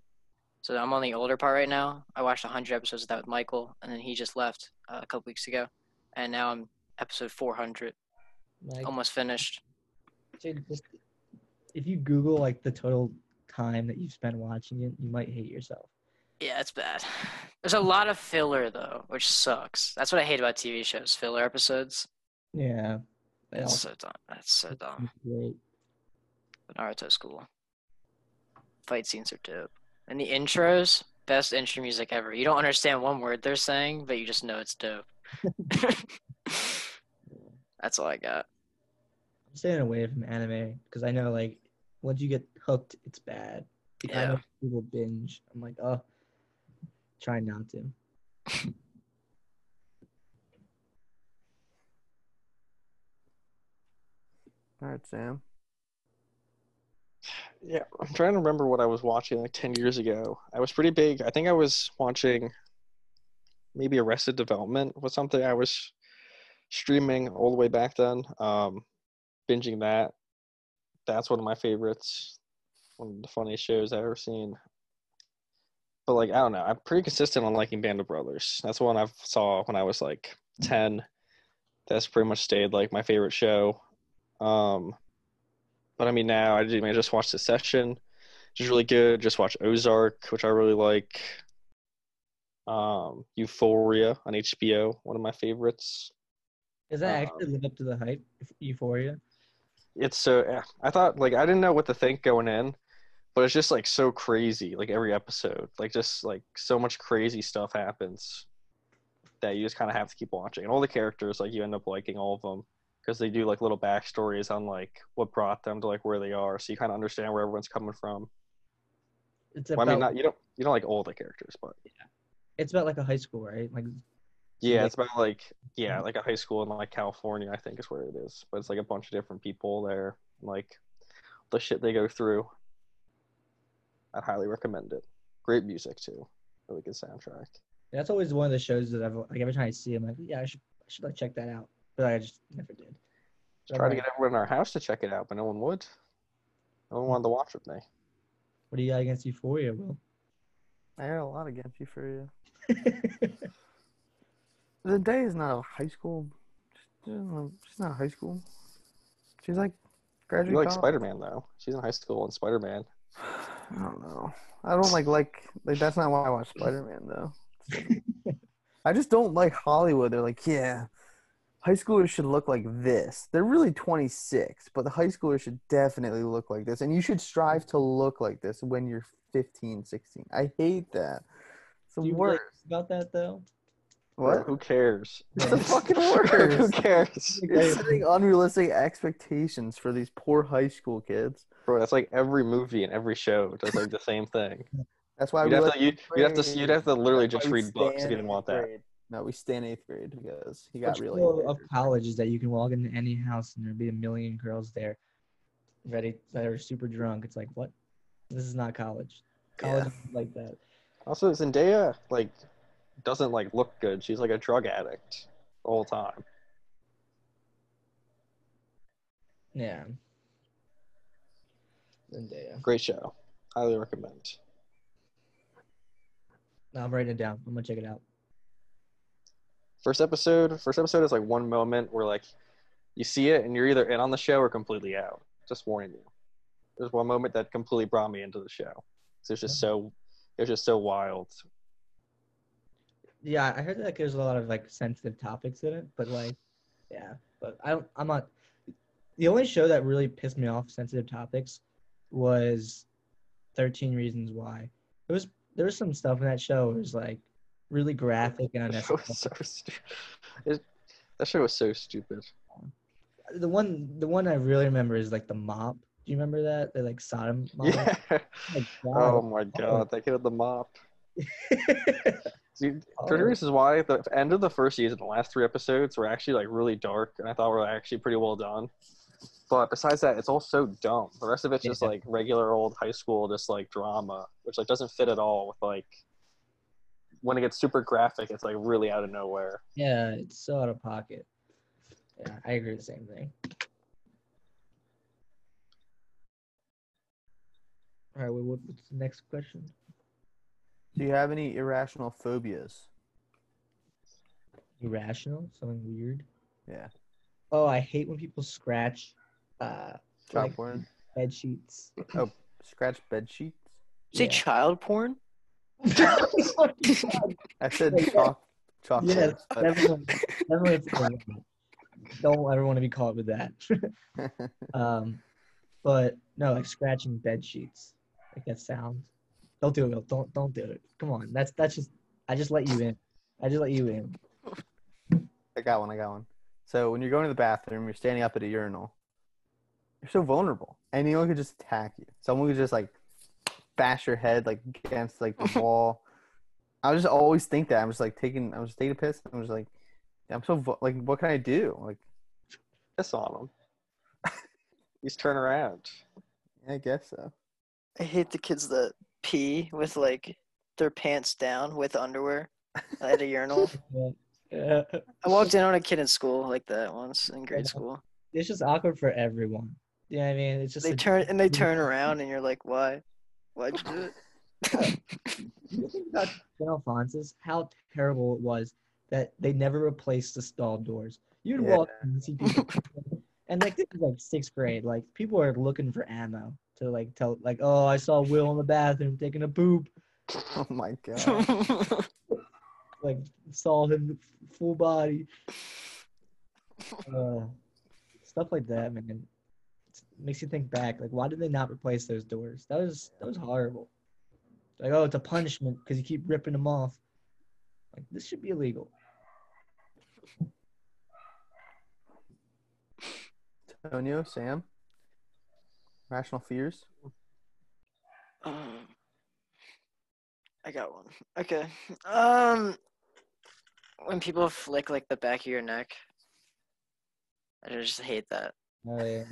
So I'm on the older part right now. I watched 100 episodes of that with Michael, and then he just left uh, a couple weeks ago, and now I'm episode 400, Like, almost finished. dude, just, if you Google like the total time that you've spent watching it, you might hate yourself. Yeah, it's bad. There's a lot of filler though, which sucks. That's what I hate about TV shows, filler episodes. Yeah. That's so dumb. That's so dumb. great. But Naruto's cool. Fight scenes are dope. And the intros, best intro music ever. You don't understand one word they're saying, but you just know it's dope. That's all I got. I'm staying away from anime because I know like once you get hooked, it's bad. Yeah. people binge. I'm like, oh, try not to. All right, Sam. Yeah, I'm trying to remember what I was watching like 10 years ago. I was pretty big. I think I was watching maybe Arrested Development was something I was streaming all the way back then. Um, binging that. That's one of my favorites. One of the funniest shows I've ever seen. But like I don't know, I'm pretty consistent on liking Band of Brothers. That's one I saw when I was like 10. That's pretty much stayed like my favorite show. Um, but I mean, now I just, I just watched Succession, which is really good. Just watched Ozark, which I really like. Um, Euphoria on HBO, one of my favorites. Does that Um, actually live up to the hype? Euphoria. It's so yeah, I thought like I didn't know what to think going in, but it's just like so crazy. Like every episode, like just like so much crazy stuff happens that you just kind of have to keep watching. And all the characters, like you end up liking all of them because they do like little backstories on like what brought them to like where they are, so you kind of understand where everyone's coming from. It's Well, about I mean, not you don't you don't like all the characters, but yeah, it's about like a high school, right? Like yeah, like- it's about like yeah, mm-hmm. like a high school in like California, I think is where it is. But it's like a bunch of different people there, like the shit they go through. I'd highly recommend it. Great music too, really good soundtrack. that's always one of the shows that I've like every time I see, I'm like, yeah, I should I should like check that out, but I just never did. Just try to get everyone in our house to check it out, but no one would. No one wanted to watch with me. What do you got against Euphoria, Will? I got a lot against you for you. The day is not a high school. She's not she's high school. She's like graduate. You like. Spider Man though. She's in high school and Spider Man. I don't know. I don't like like like that's not why I watch Spider Man though. I just don't like Hollywood. They're like, yeah, high schoolers should look like this. They're really 26, but the high schoolers should definitely look like this. And you should strive to look like this when you're 15, 16. I hate that. It's the Do you worst. like about that though? what? Who cares? It's the fucking worst. Who cares? You're setting unrealistic expectations for these poor high school kids. Bro, that's like every movie and every show does like the same thing. That's why You'd we have to, you, you'd have to, you'd have to literally just read books if you didn't want eighth that. Grade. No, we stay in eighth grade because he got What's really. cool of college is that you can walk into any house and there'll be a million girls there, ready that are super drunk. It's like what? This is not college. College Yeah. like that. Also, Zendaya like doesn't like look good. She's like a drug addict the whole time. Yeah. Zendaya. Great show. Highly recommend. Now I'm writing it down. I'm gonna check it out. First episode, first episode is like one moment where like you see it and you're either in on the show or completely out. Just warning you. There's one moment that completely brought me into the show It was just so, it was just so wild. Yeah, I heard that there's a lot of like sensitive topics in it, but like, yeah, but I don't. I'm not. The only show that really pissed me off sensitive topics was Thirteen Reasons Why. It was there was some stuff in that show. It was like really graphic and unnecessary. was so stupid. That show was so stupid. The one the one I really remember is like the mop. Do you remember that? The like Sodom mop. Yeah. My Oh my god, oh kid with the mop. See, Oh. Thirty Reasons Why, the end of the first season, the last three episodes were actually like really dark, and I thought were actually pretty well done. But besides that, it's all so dumb. The rest of it's just like regular old high school, just like drama, which like doesn't fit at all with like when it gets super graphic, it's like really out of nowhere. yeah, it's so out of pocket. Yeah, I agree the same thing. All right, what, what- what's the next question? Do you have any irrational phobias? Irrational, something weird. Yeah. Oh, I hate when people scratch uh Child like porn? bed sheets. Oh, scratch bed sheets? Say Yeah. child porn? I said chalk, chocolate. yes, but- everyone, don't ever want to be caught with that. um, but no, like scratching bed sheets, like that sound. Don't do it. Will. Don't don't do it. Come on, that's that's just. I just let you in. I just let you in. I got one. I got one. So when you're going to the bathroom, you're standing up at a urinal. You're so vulnerable. Anyone could just attack you. Someone could just like bash your head like against like the wall. I just always think that. I'm just like taking. I'm just taking a piss. I'm just like, I'm so like, what can I do? Like, Piss on him. He's turn around. I guess so. I hate the kids that pee with like their pants down with underwear at a urinal. Yeah. I walked in on a kid in school like that once in grade school. it's just awkward for everyone. Yeah, I mean, it's just They a- turn and they turn around and you're like, why? Why'd you do it? You think about. Alphonsus, how terrible it was that they never replaced the stall doors. You'd Yeah. walk in and see people, and like this is like sixth grade. Like people are looking for ammo to like tell, like, oh, I saw Will in the bathroom taking a poop. Oh my god. Like saw him full body. Uh, stuff like that, man. It's- makes you think back. Like, why did they not replace those doors? That was that was horrible. Like, oh, it's a punishment because you keep ripping them off. Like, this should be illegal. Antonio, Sam, rational fears. Um, I got one. Okay. Um, when people flick like the back of your neck, I just hate that. Oh yeah,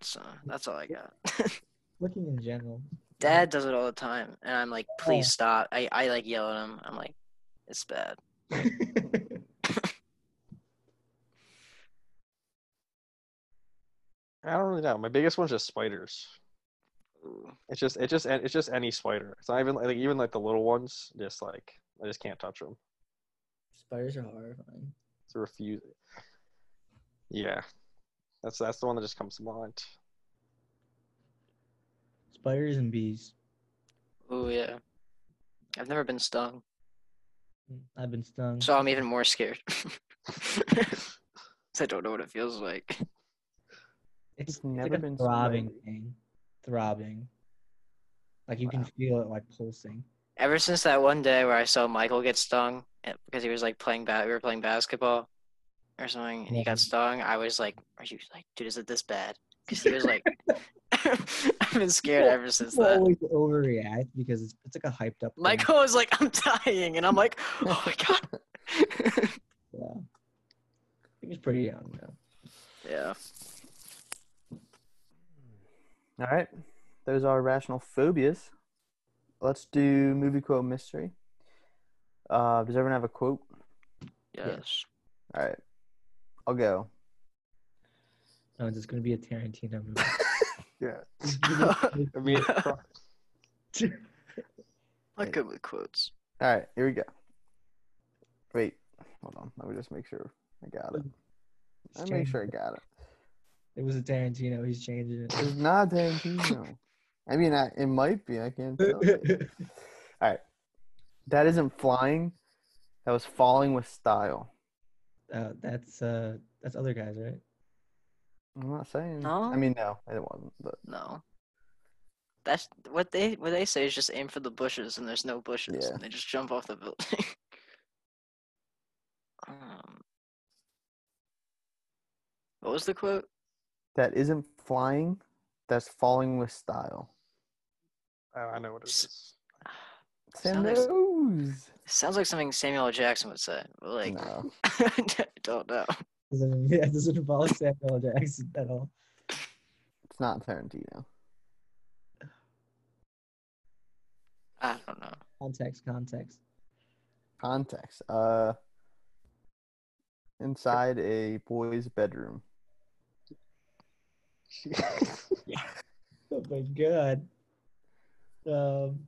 So that's all I got. looking in general. Dad does it all the time, and I'm like, oh. please Oh. stop. I I like yell at him. I'm like, it's bad. I don't really know. My biggest one's just spiders. It's just it's just it's just any spider. It's not even like even like the little ones. Just like I just can't touch them. Spiders are horrifying. It's a refuse. Yeah, that's that's the one that just comes to mind. Spiders and bees. Oh yeah. I've never been stung, I've been stung. so I'm even more scared. 'Cause I don't know what it feels like. It's, it's never like a been throbbing thing. Throbbing. Like you can feel it like pulsing. Ever since that one day where I saw Michael get stung eh, because he was like playing bat, we were playing basketball or something, and he got stung. I was like, "Are you like, dude? Is it this bad?" Because he was like, I've been scared ever since that. always overreact because it's, it's like a hyped up. thing. Michael was like, "I'm dying," and I'm like, "Oh my god." Yeah. I think it's pretty young though. yeah. All right, those are rational phobias. Let's do movie quote mystery. Uh, does everyone have a quote? Yes. All right, I'll go. No, it's just gonna be a Tarantino movie. Yeah, Just give it- I mean, Not good with quotes. All right, here we go. Wait, hold on. Let me just make sure I got it. It's Let me make sure I got it. It was a Tarantino. He's changing it. It's not Tarantino. I mean, I, it might be. I can't tell. All right. That isn't flying. That was falling with style. Uh, that's uh, that's other guys, right? I'm not saying. No? I mean, no, it wasn't. But No. That's what they what they say is just aim for the bushes, and there's no bushes, Yeah. and they just jump off the building. um, what was the quote? that isn't flying. That's falling with style. oh, I know what it is. Sam Sounds like- Sounds like something Samuel L. Jackson would say, like No. I don't know. Doesn't yeah, it doesn't involve Samuel L. Jackson at all. It's not Tarantino. I don't know. Context, context. Context. Uh, inside a boy's bedroom. Oh my god. Um,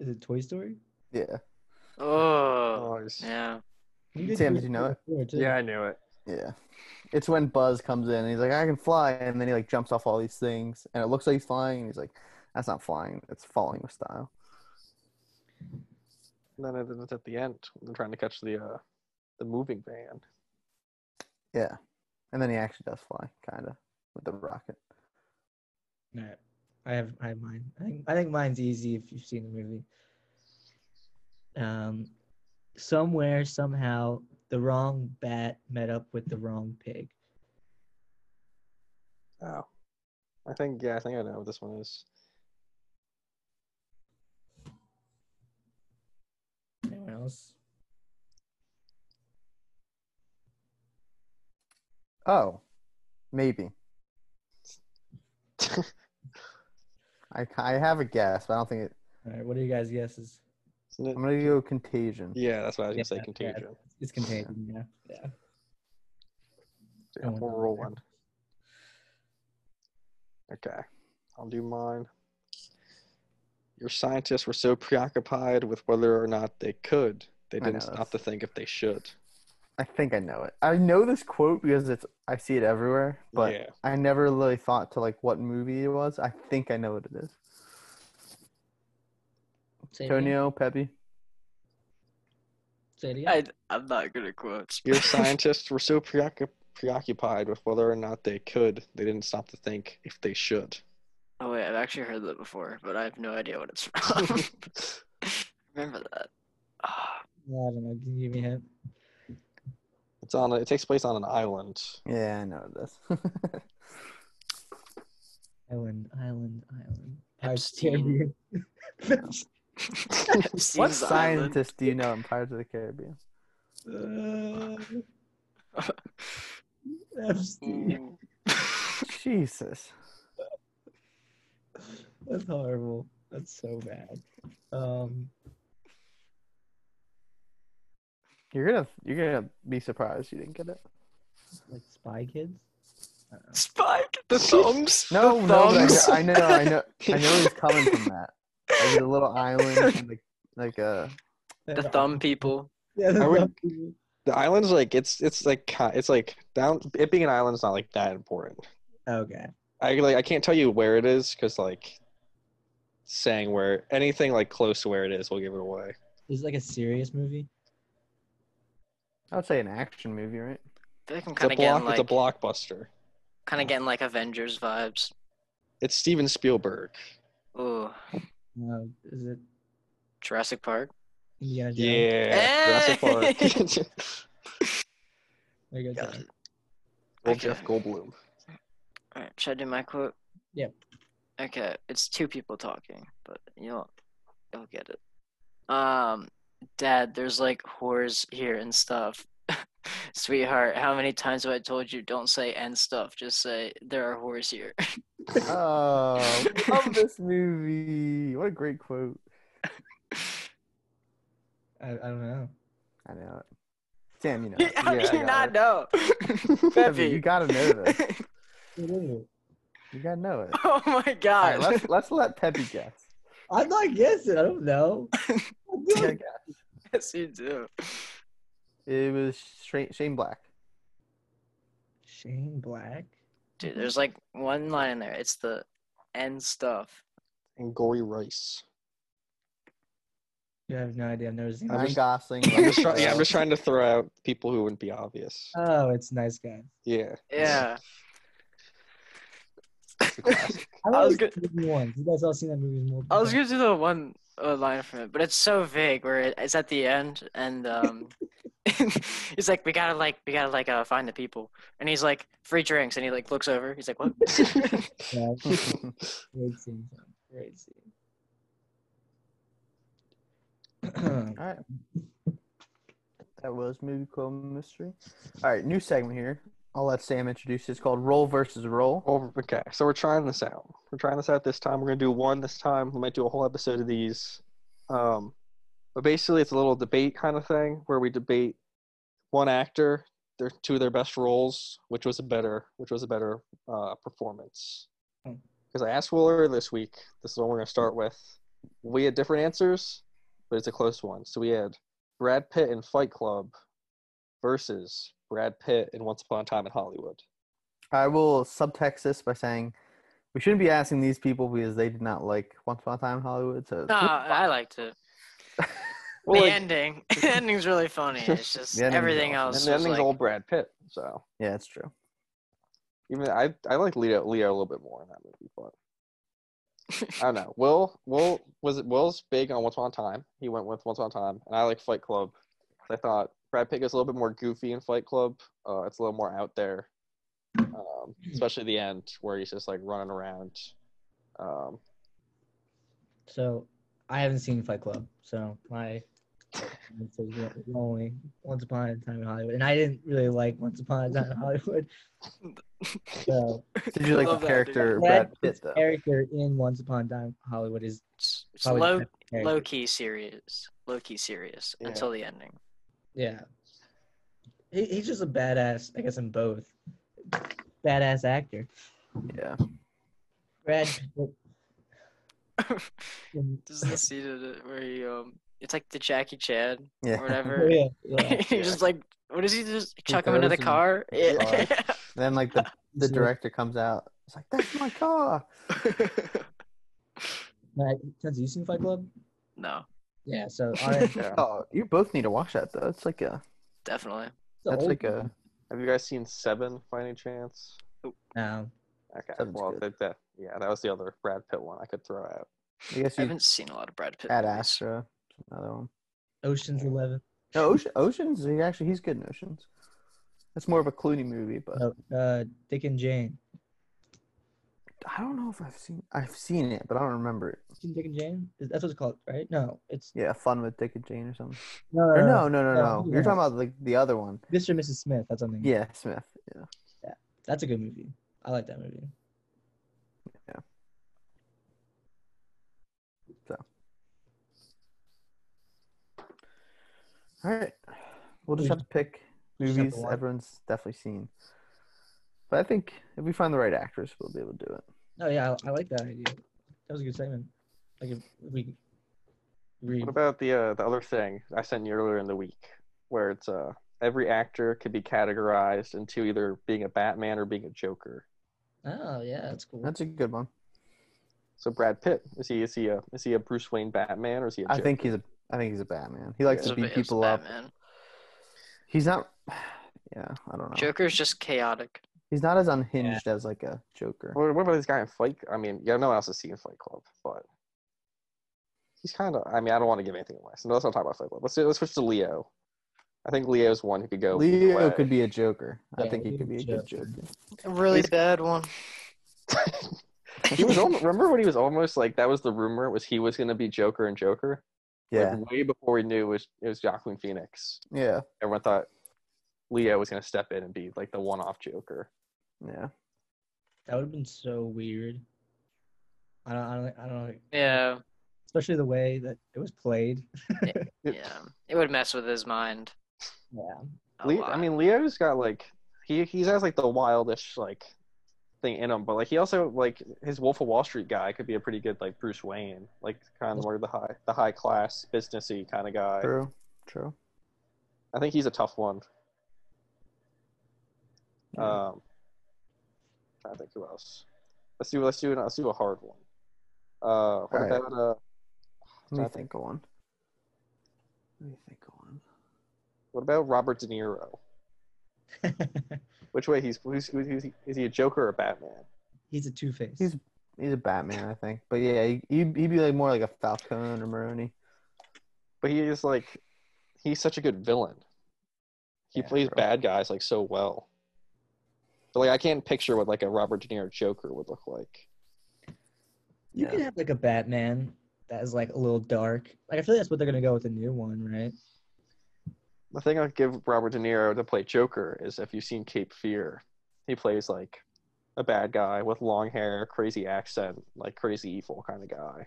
is it Toy Story? Yeah. Oh, Nice. yeah. You Sam, Toy did you know it? Too. Yeah, I knew it. Yeah. It's when Buzz comes in and he's like, I can fly. And then he like jumps off all these things and it looks like he's flying. And he's like, that's not flying. It's falling with style. And then it's at the end. They're trying to catch the uh, the moving van. Yeah. And then he actually does fly, kind of, with the rocket. All right. I have I have mine. I think I think mine's easy if you've seen the movie. Um, somewhere somehow the wrong bat met up with the wrong pig. Oh, I think yeah, I think I know what this one is. Anyone else? Oh, maybe. I, I have a guess, but I don't think it. All right. What are you guys' guesses? Isn't it? I'm gonna go Contagion. Yeah, that's what I was gonna say. Yeah, yeah. Contagion. It's contagion. Yeah. Yeah. Yeah, we're over rolling. Okay, I'll do mine. Your scientists were so preoccupied with whether or not they could, they didn't stop to think if they should. I think I know it. I know this quote because it's I see it everywhere, but yeah, I never really thought to like what movie it was. I think I know what it is. Say it Pepe. Say it. I, I'm not good at quotes. your scientists were so preoccup- preoccupied with whether or not they could, they didn't stop to think if they should. Oh wait, I've actually heard that before, but I have no idea what it's from. Remember that? Ah, I don't know. Can you give me a hint? It's on. A, it takes place on an island. Yeah, I know this. Island, island, island. Pirates Epstein. Caribbean. what scientist do you know in Pirates of the Caribbean? Uh, Epstein. Jesus. That's horrible. That's so bad. Um, You're gonna you're gonna be surprised you didn't get it. like Spy Kids. I. Spike the thumbs. No, the no, thumbs. I know, I know, I know, I know he's coming from that. Like a little island, like like uh, the thumb people. Yeah, the I would- people. The island's like it's it's like it's like down. It being an island is not like that important. Okay. I like I can't tell you where it is because like saying where anything like close to where it is will give it away. Is it like a serious movie? I would say an action movie, right? I feel like I'm It's kind a of getting block. like It's a blockbuster. kind of getting like Avengers vibes. It's Steven Spielberg. Ooh, No. Is it Jurassic Park. Indiana Jones? Yeah, Jurassic Park. There you Got Josh. it. Well, Jeff Goldblum. All right, should I do my quote? Yep. Okay, it's two people talking, but you'll you'll get it. Um, Dad, there's like whores here and stuff. Sweetheart, how many times have I told you don't say and stuff? Just say there are whores here. Oh, love this movie. What a great quote. I, I don't know. I know it. Sam, you know. it. how Yeah, do you got not it. know? Pepe, Pepe. you gotta know this. What is it? You gotta know it. oh my god. right, let's let's let Pepe guess. I'm not guessing. I don't know. I'm You doing- gotta guess. yes, you do. It was Shane, Shane Black. Shane Black. Dude, there's like one line in there. It's the end stuff. And Angourie Rice. You have no idea. I've never seen I'm. Ryan just- Gosling. I'm just, try- yeah, I'm just trying to throw out people who wouldn't be obvious. Oh, it's nice guy. Yeah. Yeah. It's a. I, I was was good. Once. You guys all seen that movie multiple I was times. gonna do the one uh, line from it, but it's so vague where it, it's at the end, and um, he's like, "We gotta like, we gotta like, uh, find the people," and he's like, "Free drinks," and he like looks over. He's like, "What?" Yeah, great scene. Great scene. All right. That was movie quote mystery. All right, new segment here. I'll let Sam introduce. it. It's called Role versus Role. Well, okay, so we're trying this out. We're trying this out this time. We're gonna do one this time. We might do a whole episode of these. Um, but basically, it's a little debate kind of thing where we debate one actor, their two of their best roles, which was a better, which was a better uh, performance. Hmm. Because I asked Will earlier this week. This is what we're gonna start with. We had different answers, but it's a close one. So we had Brad Pitt in Fight Club versus Brad Pitt in Once Upon a Time in Hollywood. I will subtext this by saying we shouldn't be asking these people because they did not like Once Upon a Time in Hollywood. So no, I liked it. Well, the like, ending. the ending's really funny. It's just The everything else. and the ending's like, all Brad Pitt, so Yeah, it's true. even I I like Leo Leo a little bit more in that movie, but I don't know. Will Will was it Will's big on Once Upon a Time. He went with Once Upon a Time, and I like Fight Club. I thought Brad Pitt is a little bit more goofy in Fight Club. Uh, it's a little more out there, um, especially the end where he's just like running around. Um, So I haven't seen Fight Club, so my only Once Upon a Time in Hollywood, and I didn't really like Once Upon a Time in Hollywood. So Did you like the character Brad Brad Pitt Pitt's though? character in Once Upon a Time in Hollywood is it's, it's low the best character. low key serious. Low key serious Yeah. until the ending. Yeah, he, he's just a badass. I guess in both, badass actor. Yeah. Brad Pitt. This is the scene of it where he um it's like the Jackie Chan Yeah. or whatever. yeah, yeah. he just like what does he just chuck him into the car? in the Yeah. Then like the the director comes out. It's like that's my car. Matt, have you seen Fight Club? no, Yeah, so I. Oh, you both need to watch that though. It's like a definitely. that's old like a Have you guys seen Seven by any chance? No. Okay, Seven's well, good. that, that yeah, that was the other Brad Pitt one I could throw out. I guess I you haven't seen a lot of Brad Pitt. Ad movies. Astra, another one. Ocean's Eleven. No, Ocean, Oceans. He actually he's good in Oceans. It's more of a Clooney movie, but No, uh, Dick and Jane. I don't know if I've seen. I've seen it, but I don't remember it. Seen Dick and Jane? Is- That's what it's called, right? No, it's Yeah, Fun with Dick and Jane or something. no, Or no, no, no, no, no, no. You're talking about like the other one. Mr. and Mrs. Smith. That's something. Yeah, Smith. Yeah. yeah, that's a good movie. I like that movie. Yeah. So. All right. We'll just have to pick we just have to movies everyone's definitely seen. But I think if we find the right actress, we'll be able to do it. Oh yeah, I, I like that idea. That was a good segment. Like if we read. What about the uh, the other thing I sent you earlier in the week, where it's uh every actor could be categorized into either being a Batman or being a Joker. Oh yeah, that's cool. That's a good one. So Brad Pitt is he is he a is he a Bruce Wayne Batman or is he a I Joker? think he's a. I think he's a Batman. He likes It's to beat bit- it's people up. Batman. He's not. Yeah, I don't know. Joker's just chaotic. He's not as unhinged as like a Joker. What, what about this guy in Fight? I mean, yeah, no one else has seen Fight Club, but he's kind of. I mean, I don't want to give anything away, so let's not talk about Fight Club. Let's let's switch to Leo. I think Leo's one who could go. Leo way. could be a Joker. I think he could be a Leo's good Joker. Joker. A really He's- bad one. he was almost, remember when he was almost like that was the rumor was he was going to be Joker and Joker. Yeah, Like, way before we knew it was it was Joaquin Phoenix. yeah, Everyone thought Leo was going to step in and be like the one-off Joker. Yeah. That would have been so weird. I don't, I don't, I don't know. Yeah, Especially the way that it was played. yeah. It would mess with his mind. Yeah. Le- I mean, Leo's got like he he has like the wildish like thing in him, but like he also like his Wolf of Wall Street guy could be a pretty good like Bruce Wayne, like kind of more the high the high class businessy kind of guy. True, true. I think he's a tough one. Yeah. Um, trying to think who else. Let's do let's do let's do a hard one. Uh, what Alright. about uh, Let me I think of one. Let me think of one. what about Robert De Niro? Which way he's who's, who's, who's he, is he a Joker or a Batman? He's a Two Face. He's he's a Batman, I think. But yeah, he, he'd, he'd be like more like a Falcone or Maroni. But he is like he's such a good villain. He Yeah, plays bro. bad guys like so well. But like I can't picture what like a Robert De Niro Joker would look like. You Yeah. could have like a Batman that is like a little dark. Like I feel like that's what they're gonna go with the new one, right? The thing I'd give Robert De Niro to play Joker is if you've seen Cape Fear, he plays like a bad guy with long hair, crazy accent, like crazy evil kind of guy.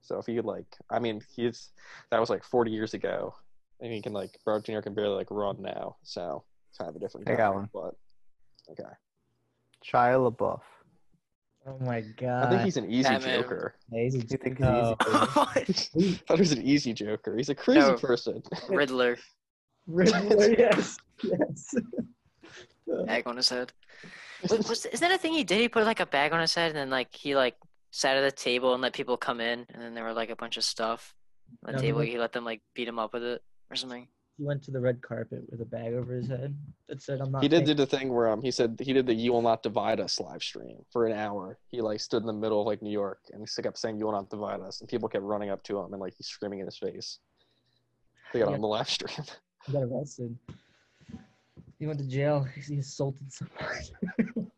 So if he could like, I mean, he's that was like 40 years ago, and he can like Robert De Niro can barely like run now, so it's kind of a different. I got one. but okay. Shia LaBeouf. Oh my god. I think he's an easy Batman. Joker. Yeah, he's a- You think he's oh, easy? he- I thought he was an easy Joker. He's a crazy No. person. Riddler, Riddler, yes, yes. bag on his head. Was, was, is that a thing he did? He put like a bag on his head and then like he like sat at the table and let people come in and then there were like a bunch of stuff. on the No, he table. went- He let them like beat him up with it or something. He went to the red carpet with a bag over his head that said, "I'm not." He did do the thing where um he said he did the "You will not divide us" live stream for an hour. He like stood in the middle of like New York and he kept saying "You will not divide us," and people kept running up to him and like he's screaming in his face. They got Yeah. on the live stream. He got arrested. He went to jail. He assaulted someone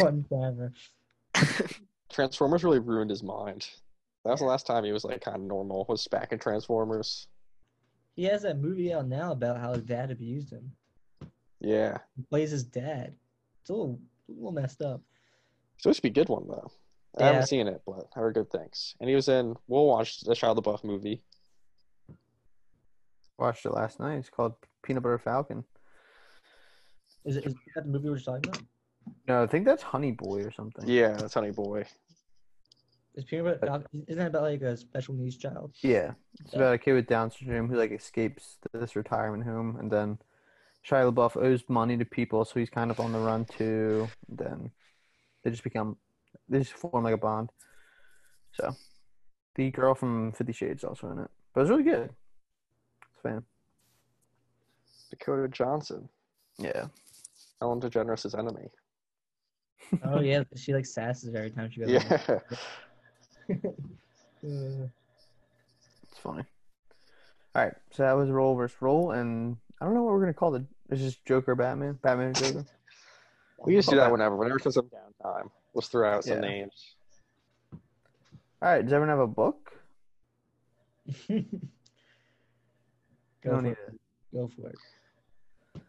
on camera. Transformers really ruined his mind. That was the last time he was like kind of normal. Was back in Transformers. He has that movie out now about how his dad abused him. Yeah, He plays his dad. It's a little, a little messed up. supposed to be a good one though. I haven't seen it, but I heard good things. And he was in. We'll watch the Shia LaBeouf movie. Watched it last night. It's called Peanut Butter Falcon. Is it is that the movie we're talking about? No, I think that's Honey Boy or something. Yeah, that's Honey Boy. Is Peanut Butter Falcon- isn't that about like a special needs child? Yeah, it's about a kid with Down syndrome who like escapes this retirement home, and then Shia LaBeouf owes money to people, so he's kind of on the run too. Then they just become, they just form like a bond. So, the girl from Fifty Shades also in it, but it's really good. It's a fan. Dakota Johnson, Yeah, Ellen DeGeneres' enemy. Oh yeah, she like sasses every time she goes. Yeah. Uh, it's funny. All right, so that was role versus role, and I don't know what we're gonna call it. It's just Joker, Batman, Batman, and Joker. We just do that whenever. Whenever there's some downtime, let's throw out some Yeah. names. All right, does everyone have a book? Go for it. it. Go for it.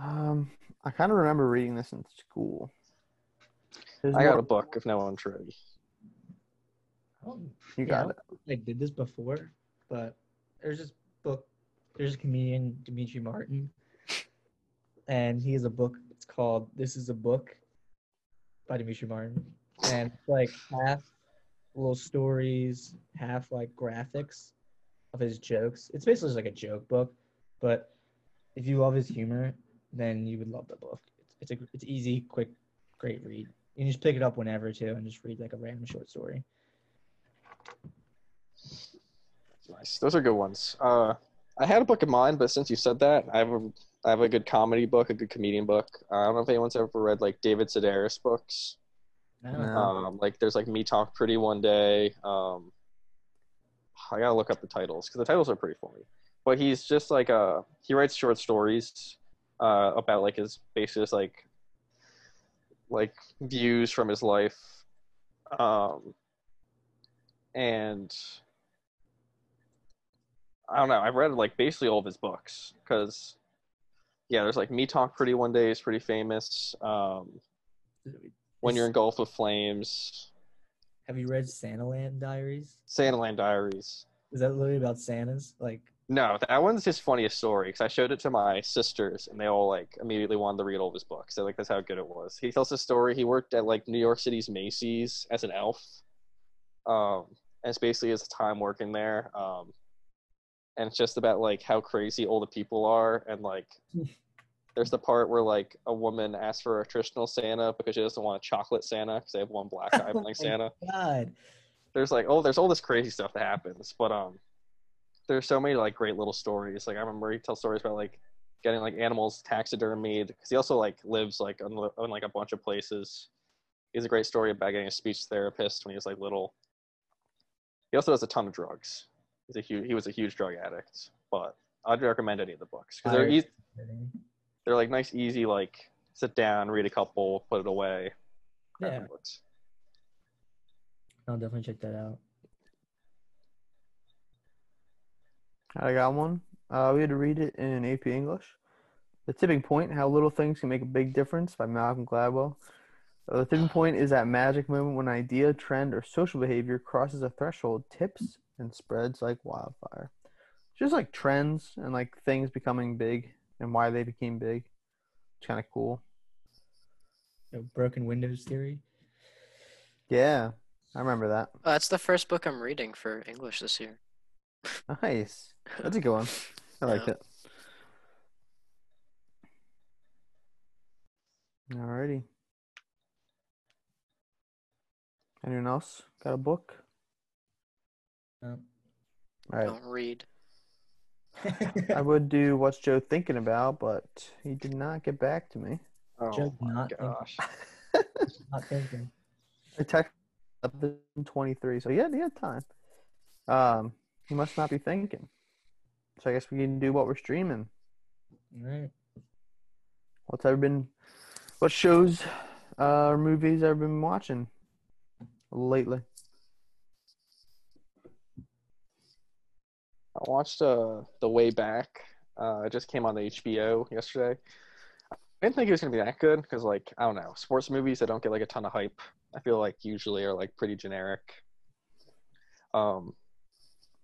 Um, I kind of remember reading this in school. There's I got more- a book if no one's ready. Oh, You got I it. I did this before, but there's this book. There's a comedian, Demetri Martin, and he has a book. It's called "This Is a Book" by Demetri Martin, and it's like half little stories, half like graphics of his jokes. It's basically just like a joke book, but if you love his humor, then you would love the book. It's it's a it's easy, quick, great read. You can just pick it up whenever too, and just read like a random short story. Nice. Those are good ones. Uh, I had a book in mind, but since you said that, I have a I have a good comedy book, a good comedian book. Uh, I don't know if anyone's ever read like David Sedaris books. I don't know. No. Um, like there's like Me Talk Pretty One Day. Um, I gotta look up the titles because the titles are pretty funny. But he's just like uh he writes short stories uh about like his basically just like like views from his life. Um and I don't know. I've read like basically all of his books because yeah, there's like Me Talk Pretty One Day is pretty famous. Um, when you're engulfed with flames, Have you read Santaland Diaries? Santaland Diaries. Is that literally about Santas? Like, No, that one's his funniest story because I showed it to my sisters and they all like immediately wanted to read all of his books. They're like, that's how good it was. He tells a story. He worked at like New York City's Macy's as an elf. Um, and it's basically his time working there. Um, and it's just about like how crazy all the people are and like there's the part where like a woman asks for a traditional Santa because she doesn't want a chocolate Santa because they have one black guy playing my Santa. God. there's like oh there's all this crazy stuff that happens but um there's so many like great little stories like i remember he tells stories about like getting like animals taxidermied because he also like lives like on, on like a bunch of places he has a great story about getting a speech therapist when he was like little he also does a ton of drugs he's a huge he was a huge drug addict but i'd recommend any of the books because they're easy. they're like nice easy like sit down read a couple put it away Yeah, books I'll definitely check that out. I got one. Uh, we had to read it in AP English. The Tipping Point: How Little Things Can Make a Big Difference by Malcolm Gladwell. Uh, the tipping point is that magic moment when an idea, trend, or social behavior crosses a threshold, tips, and spreads like wildfire. Just like trends and like things becoming big and why they became big. It's kind of cool. You broken windows theory. Yeah, I remember that. Oh, that's the first book I'm reading for English this year. Nice. That's a good one. I like Yeah. it. Alrighty. Anyone else got a book? No. All right. Don't read. I would do what's Joe thinking about, but he did not get back to me. Oh Joe's my not thinking. gosh. Not thinking. I texted twenty three, so yeah, he had time. Um, he must not be thinking. So I guess we can do what we're streaming. All right. What's ever been, what shows, uh, or movies I've been watching lately? I watched uh The Way Back. Uh, it just came on the HBO yesterday. I didn't think it was gonna be that good because, like, I don't know, sports movies that don't get like a ton of hype. I feel like usually are like pretty generic. Um,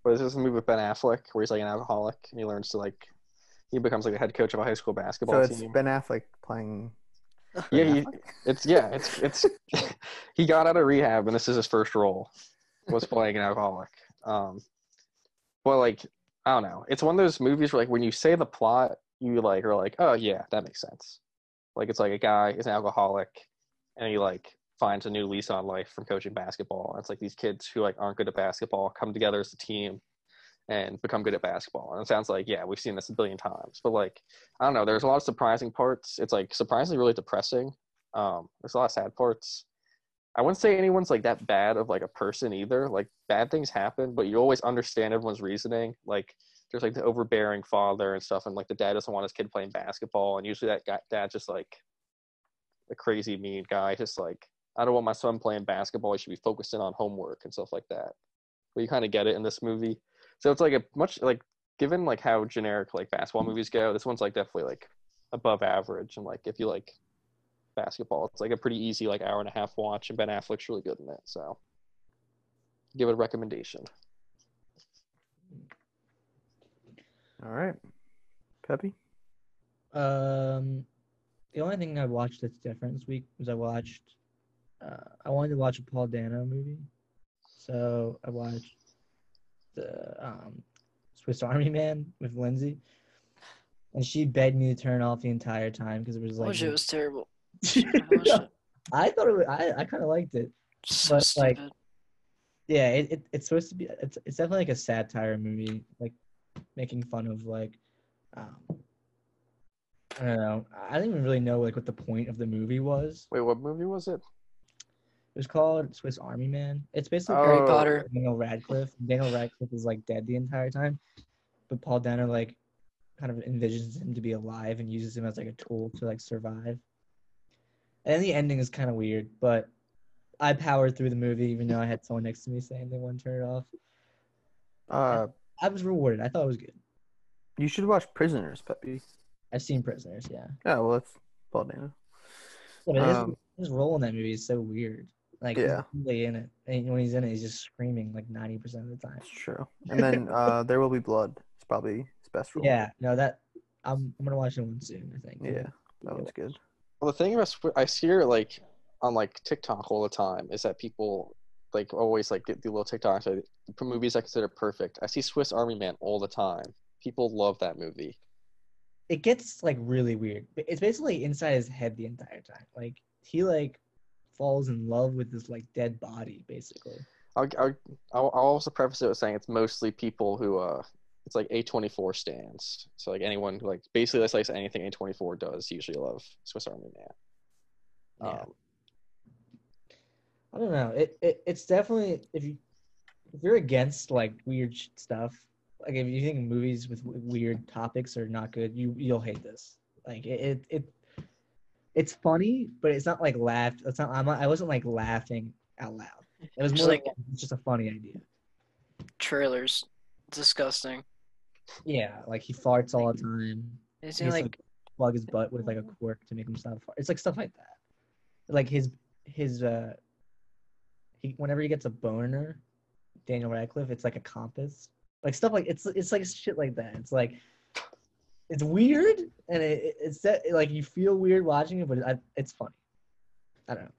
but this is a movie with Ben Affleck where he's like an alcoholic and he learns to like he becomes like the head coach of a high school basketball So it's team. Ben Affleck playing. yeah, he, it's yeah, it's it's he got out of rehab and this is his first role was playing an alcoholic. Um, but like I don't know, it's one of those movies where like when you say the plot, you like are like, oh yeah, that makes sense. Like it's like a guy is an alcoholic, and he like finds a new lease on life from coaching basketball. And it's like these kids who like aren't good at basketball come together as a team and become good at basketball. And it sounds like yeah, we've seen this a billion times. But like I don't know, there's a lot of surprising parts. It's like surprisingly really depressing. Um, there's a lot of sad parts. I wouldn't say anyone's like that bad of like a person either. Like bad things happen, but you always understand everyone's reasoning. Like there's like the overbearing father and stuff, and like the dad doesn't want his kid playing basketball, and usually that guy, dad just like a crazy mean guy, just like I don't want my son playing basketball. He should be focusing on homework and stuff like that. But you kind of get it in this movie. So it's like a much like given like how generic like basketball movies go, this one's like definitely like above average. And like if you like basketball, it's like a pretty easy like hour and a half watch, and Ben Affleck's really good in it. So give it a recommendation. All right. Peppy? Um, the only thing I watched that's different this week was I watched. Uh, I wanted to watch a Paul Dano movie, so I watched the um, Swiss Army Man with Lindsay, and she begged me to turn off the entire time because it was like. wish it was terrible. I. I thought it. Was, I I kind of liked it. So But, like. Yeah, it, it it's supposed to be. It's it's definitely like a satire movie, like making fun of like, um, I don't know. I didn't even really know like what the point of the movie was. Wait, what movie was it? It was called Swiss Army Man. It's basically Oh. Harry Potter. Daniel Radcliffe. Daniel Radcliffe is like dead the entire time, but Paul Dano like kind of envisions him to be alive and uses him as like a tool to like survive. And then the ending is kind of weird, but I powered through the movie even though I had someone next to me saying they wouldn't turn it off. Uh, I was rewarded. I thought it was good. you should watch Prisoners, Peppy. I've seen Prisoners, yeah. Oh, well, that's Paul Dano. But his, Um, his role in that movie is so weird. Like Yeah. he's really in it, and when he's in it, he's just screaming like ninety percent of the time. That's true. And then uh, There Will Be Blood. It's probably his best role. Yeah, no, that I'm I'm gonna watch that one soon. I think. Yeah, that one's good. Well, the thing about Swi- I hear like on like TikTok all the time is that people like always like get the little TikToks like, for movies I consider perfect. I see Swiss Army Man all the time. People love that movie. It gets like really weird. It's basically inside his head the entire time. Like he like falls in love with this like dead body, basically. I'll, I'll I'll also preface it with saying it's mostly people who uh it's like A24 stands. So like anyone who like basically that's like anything A24 does usually love Swiss Army Man. Yeah. Um, I don't know. It, it it's definitely if you if you're against like weird stuff, like if you think movies with weird topics are not good, you you'll hate this. Like it it, it it's funny, but it's not like laughed. It's not. I'm not, I wasn't like laughing out loud. It was Just more like- like it's just a funny idea. Trailers. Disgusting. Yeah, like he farts all the time. It's He has like plug his butt with like a cork to make him stop fart. It's like stuff like that. Like his his uh he whenever he gets a boner, Daniel Radcliffe, it's like a compass. Like stuff like it's it's like shit like that. It's like it's weird and it, it- it's that like you feel weird watching it, but it, it's funny. I don't know.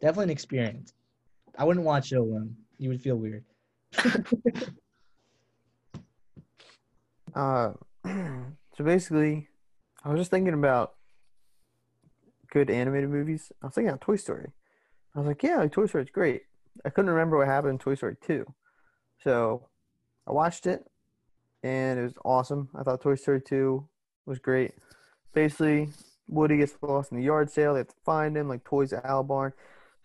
Definitely an experience. I wouldn't watch it alone. You would feel weird. Uh, so basically, I was just thinking about good animated movies. I was thinking about Toy Story. I was like, yeah, like, Toy Story's great. I couldn't remember what happened in Toy Story 2. So I watched it, and it was awesome. I thought Toy Story 2 was great. Basically, Woody gets lost in the yard sale. They have to find him, like Toys at Al Barn,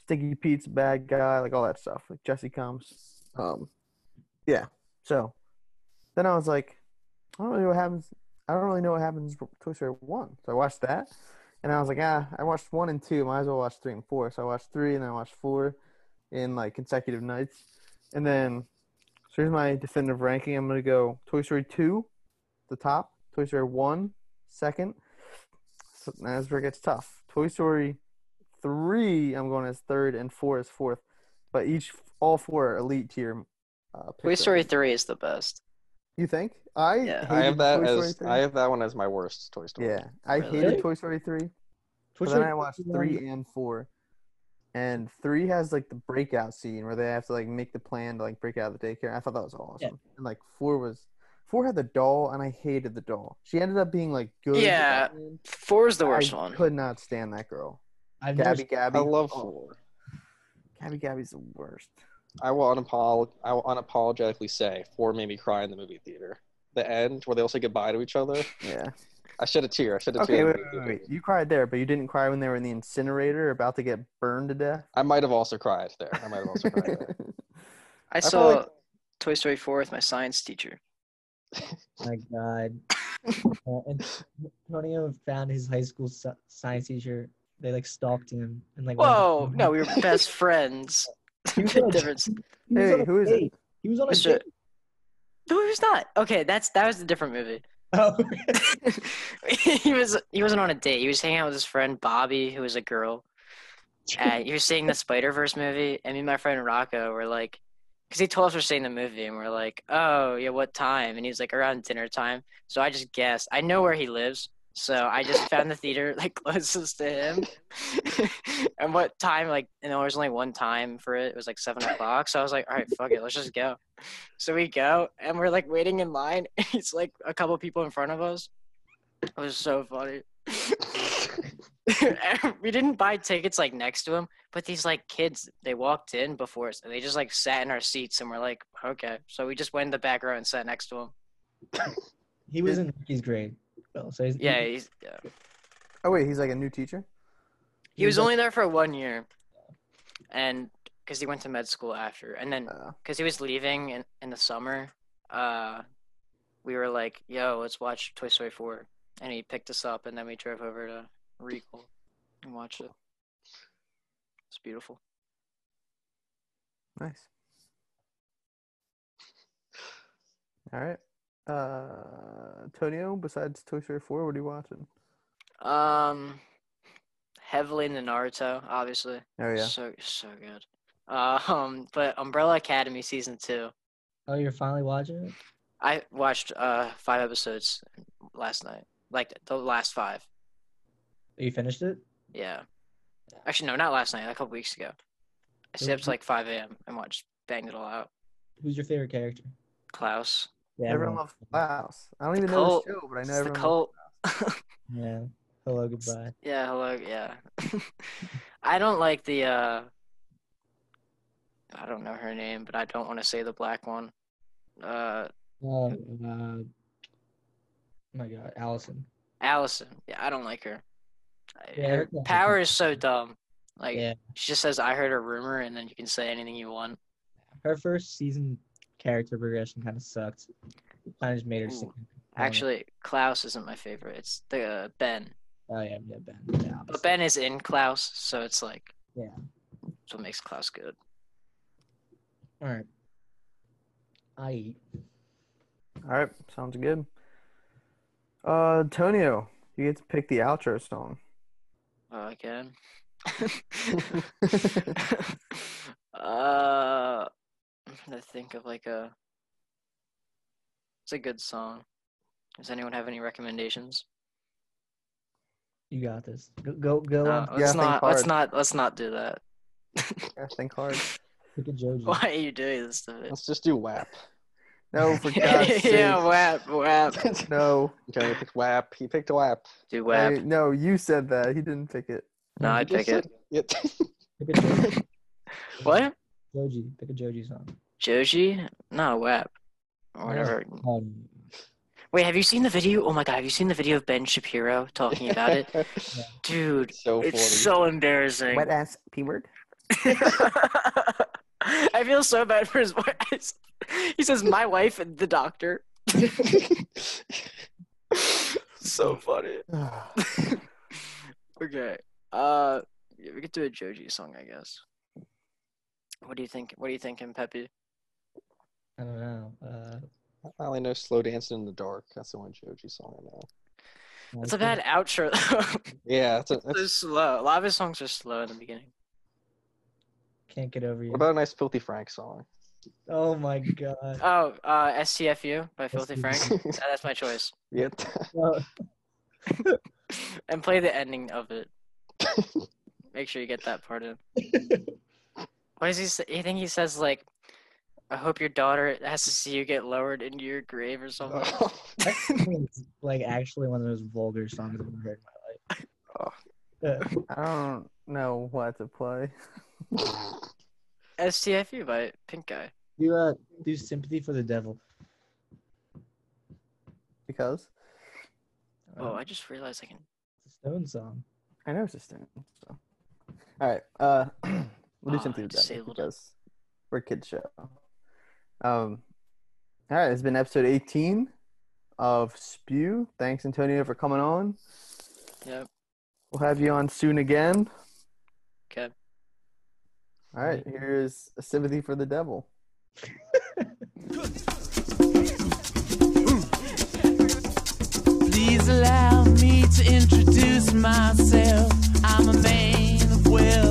Stinky Pete's bad guy, like all that stuff. Like Jesse comes. Um, yeah. So then I was like, I don't really know what happens. I don't really know what happens Toy Story 1. So I watched that, and I was like, ah, I watched 1 and 2. Might as well watch 3 and 4. So I watched 3, and then I watched 4 in like consecutive nights. And then, so here's my definitive ranking. I'm going to go Toy Story 2, the top. Toy Story 1, second. So that's where it gets tough. Toy Story 3, I'm going as third, and 4 is fourth. But each, all four are elite tier. Uh, Toy Story three is the best. You think? I Yeah. I have that Toy as I have that one as my worst Toy Story. Yeah, I Really? hated Toy Story 3. Toy But then I watched three and four, and three has like the breakout scene where they have to like make the plan to like break out of the daycare. I thought that was awesome. And like four was four had the doll, and I hated the doll. She ended up being like good. Yeah, at the. Four is the I worst one. I could not stand that girl. I've Gabby never, Gabby. I love oh. four. Gabby Gabby's the worst. I will unapol I will unapologetically say four made me cry in the movie theater. The end where they all say goodbye to each other. Yeah. I shed a tear. I shed a Okay, tear. in wait, wait, wait. You cried there, but you didn't cry when they were in the incinerator about to get burned to death. I might have also cried there. I might have also cried there. I feel saw like- Toy Story four with my science teacher. my God. Uh, and Antonio found his high school sci- science teacher. They like stalked him and like. went to- Whoa, no, we were best friends. He was Big on a- difference. He Hey, on a who is it? He was on a Mr. date. No, he was not. Okay, that's that was a different movie. Oh, he was he wasn't on a date. He was hanging out with his friend Bobby, who was a girl. And he was seeing the Spider Verse movie, and me and my friend Rocco were like, because he told us we're seeing the movie, and we're like, oh yeah, what time? And he was like around dinner time. So I just guessed. I know where he lives, so I just found the theater like closest to him. and what time? Like, and there was only one time for it. It was like seven o'clock. So I was like, all right, fuck it, let's just go. So we go, and we're like waiting in line. It's like a couple people in front of us. It was so funny. We didn't buy tickets like next to him, but these like kids, they walked in before us and they just like sat in our seats and we're like, okay. So we just went in the back row and sat next to him. he was in Ricky's grade. Well, so he's, Yeah, he's, yeah. Oh wait, he's like a new teacher. he was He's like- only there for one year, and because he went to med school after, and then Uh, because he was leaving in in the summer, uh, we were like, yo, let's watch Toy Story four, and he picked us up, and then we drove over to Regal and watched it. It's beautiful. nice. All right. Uh, Tonio, besides Toy Story 4, what are you watching? Um, heavily into Naruto, obviously. Oh yeah. So so good. Uh, um, but Umbrella Academy season two. Oh, you're finally watching it. I watched uh five episodes last night, like the last five. You finished it. Yeah. Actually, no, not last night. A couple weeks ago. I stayed up to like 5 a.m. and watched, banged it all out. Who's your favorite character? Klaus. Yeah, everyone loves Klaus. I don't even The know cult. the show, but I know It's the everyone. cult. Yeah. Hello, goodbye. yeah. Hello. Yeah. I don't like the. uh I don't know her name, but I don't want to say the black one. Uh, Oh, uh, oh my God, Allison. Allison. Yeah, I don't like her. Yeah, her her power is so dumb. Like Yeah. she just says, "I heard a rumor," and then you can say anything you want. Her first season character progression kind of sucked. Kind of just made her. Ooh. sick. Actually, Klaus isn't my favorite. It's the uh, Ben. Oh yeah, yeah, Ben. Yeah, But Ben is in Klaus, so it's like Yeah. That's what makes Klaus good. All right. I eat. All right, sounds good. Uh, Tonio, you get to pick the outro song. Oh, again. uh, Mhm. I'm trying to think of like a. It's a good song. Does anyone have any recommendations? You got this. Go go, go No, on. Let's think not. Let's not. Let's not do that. Yeah, think hard. Pick a Joji. Why are you doing this to me? Let's just do WAP. No, for God's sake. yeah, WAP, WAP. No, Okay, he picked WAP. He picked WAP. Do WAP. I- no, you said that. He didn't pick it. No, I'd pick it. Yep. Pick a Joji. What? Joji. Pick a Joji song. Joji? No, WAP. Or whatever. Um, Wait, have you seen the video? Oh my god, have you seen the video of Ben Shapiro talking about it? Dude, so it's so embarrassing. Wet ass P word. I feel so bad for his wife. He says, "My wife and the doctor." so funny. okay. Uh, yeah, we could do a Joji song, I guess. What do you think? What do you thinking, Pepe? I don't know. Uh, I only know "Slow Dancing in the Dark." That's the one Joji song I know. It's a bad outro. though. Yeah, that's a, it's that's, slow. A lot of his songs are slow in the beginning. Can't get over you. what about a nice Filthy Frank song? oh my god. Oh, uh, STFU by Filthy Frank. STFU. Uh, That's my choice. yeah. And play the ending of it. Make sure you get that part in. What does he say? I think he says like, "I hope your daughter has to see you get lowered into your grave" or something. it's like actually one of those vulgar songs I've ever heard in my life. Uh, I don't know what to play. STFU by Pink Guy. do uh do sympathy for the devil. Because Oh, I just realized I can. It's a Stone song. I know it's a stone. So. All right. Uh, we'll do Oh, something I with that disabled it. because we're a kids show. Um. All right. It's been episode 18 of Spew. Thanks, Antonio, for coming on. Yep. We'll have you on soon again. Okay. All right. Here's a sympathy for the devil. Please allow me to introduce myself. I'm a man of wealth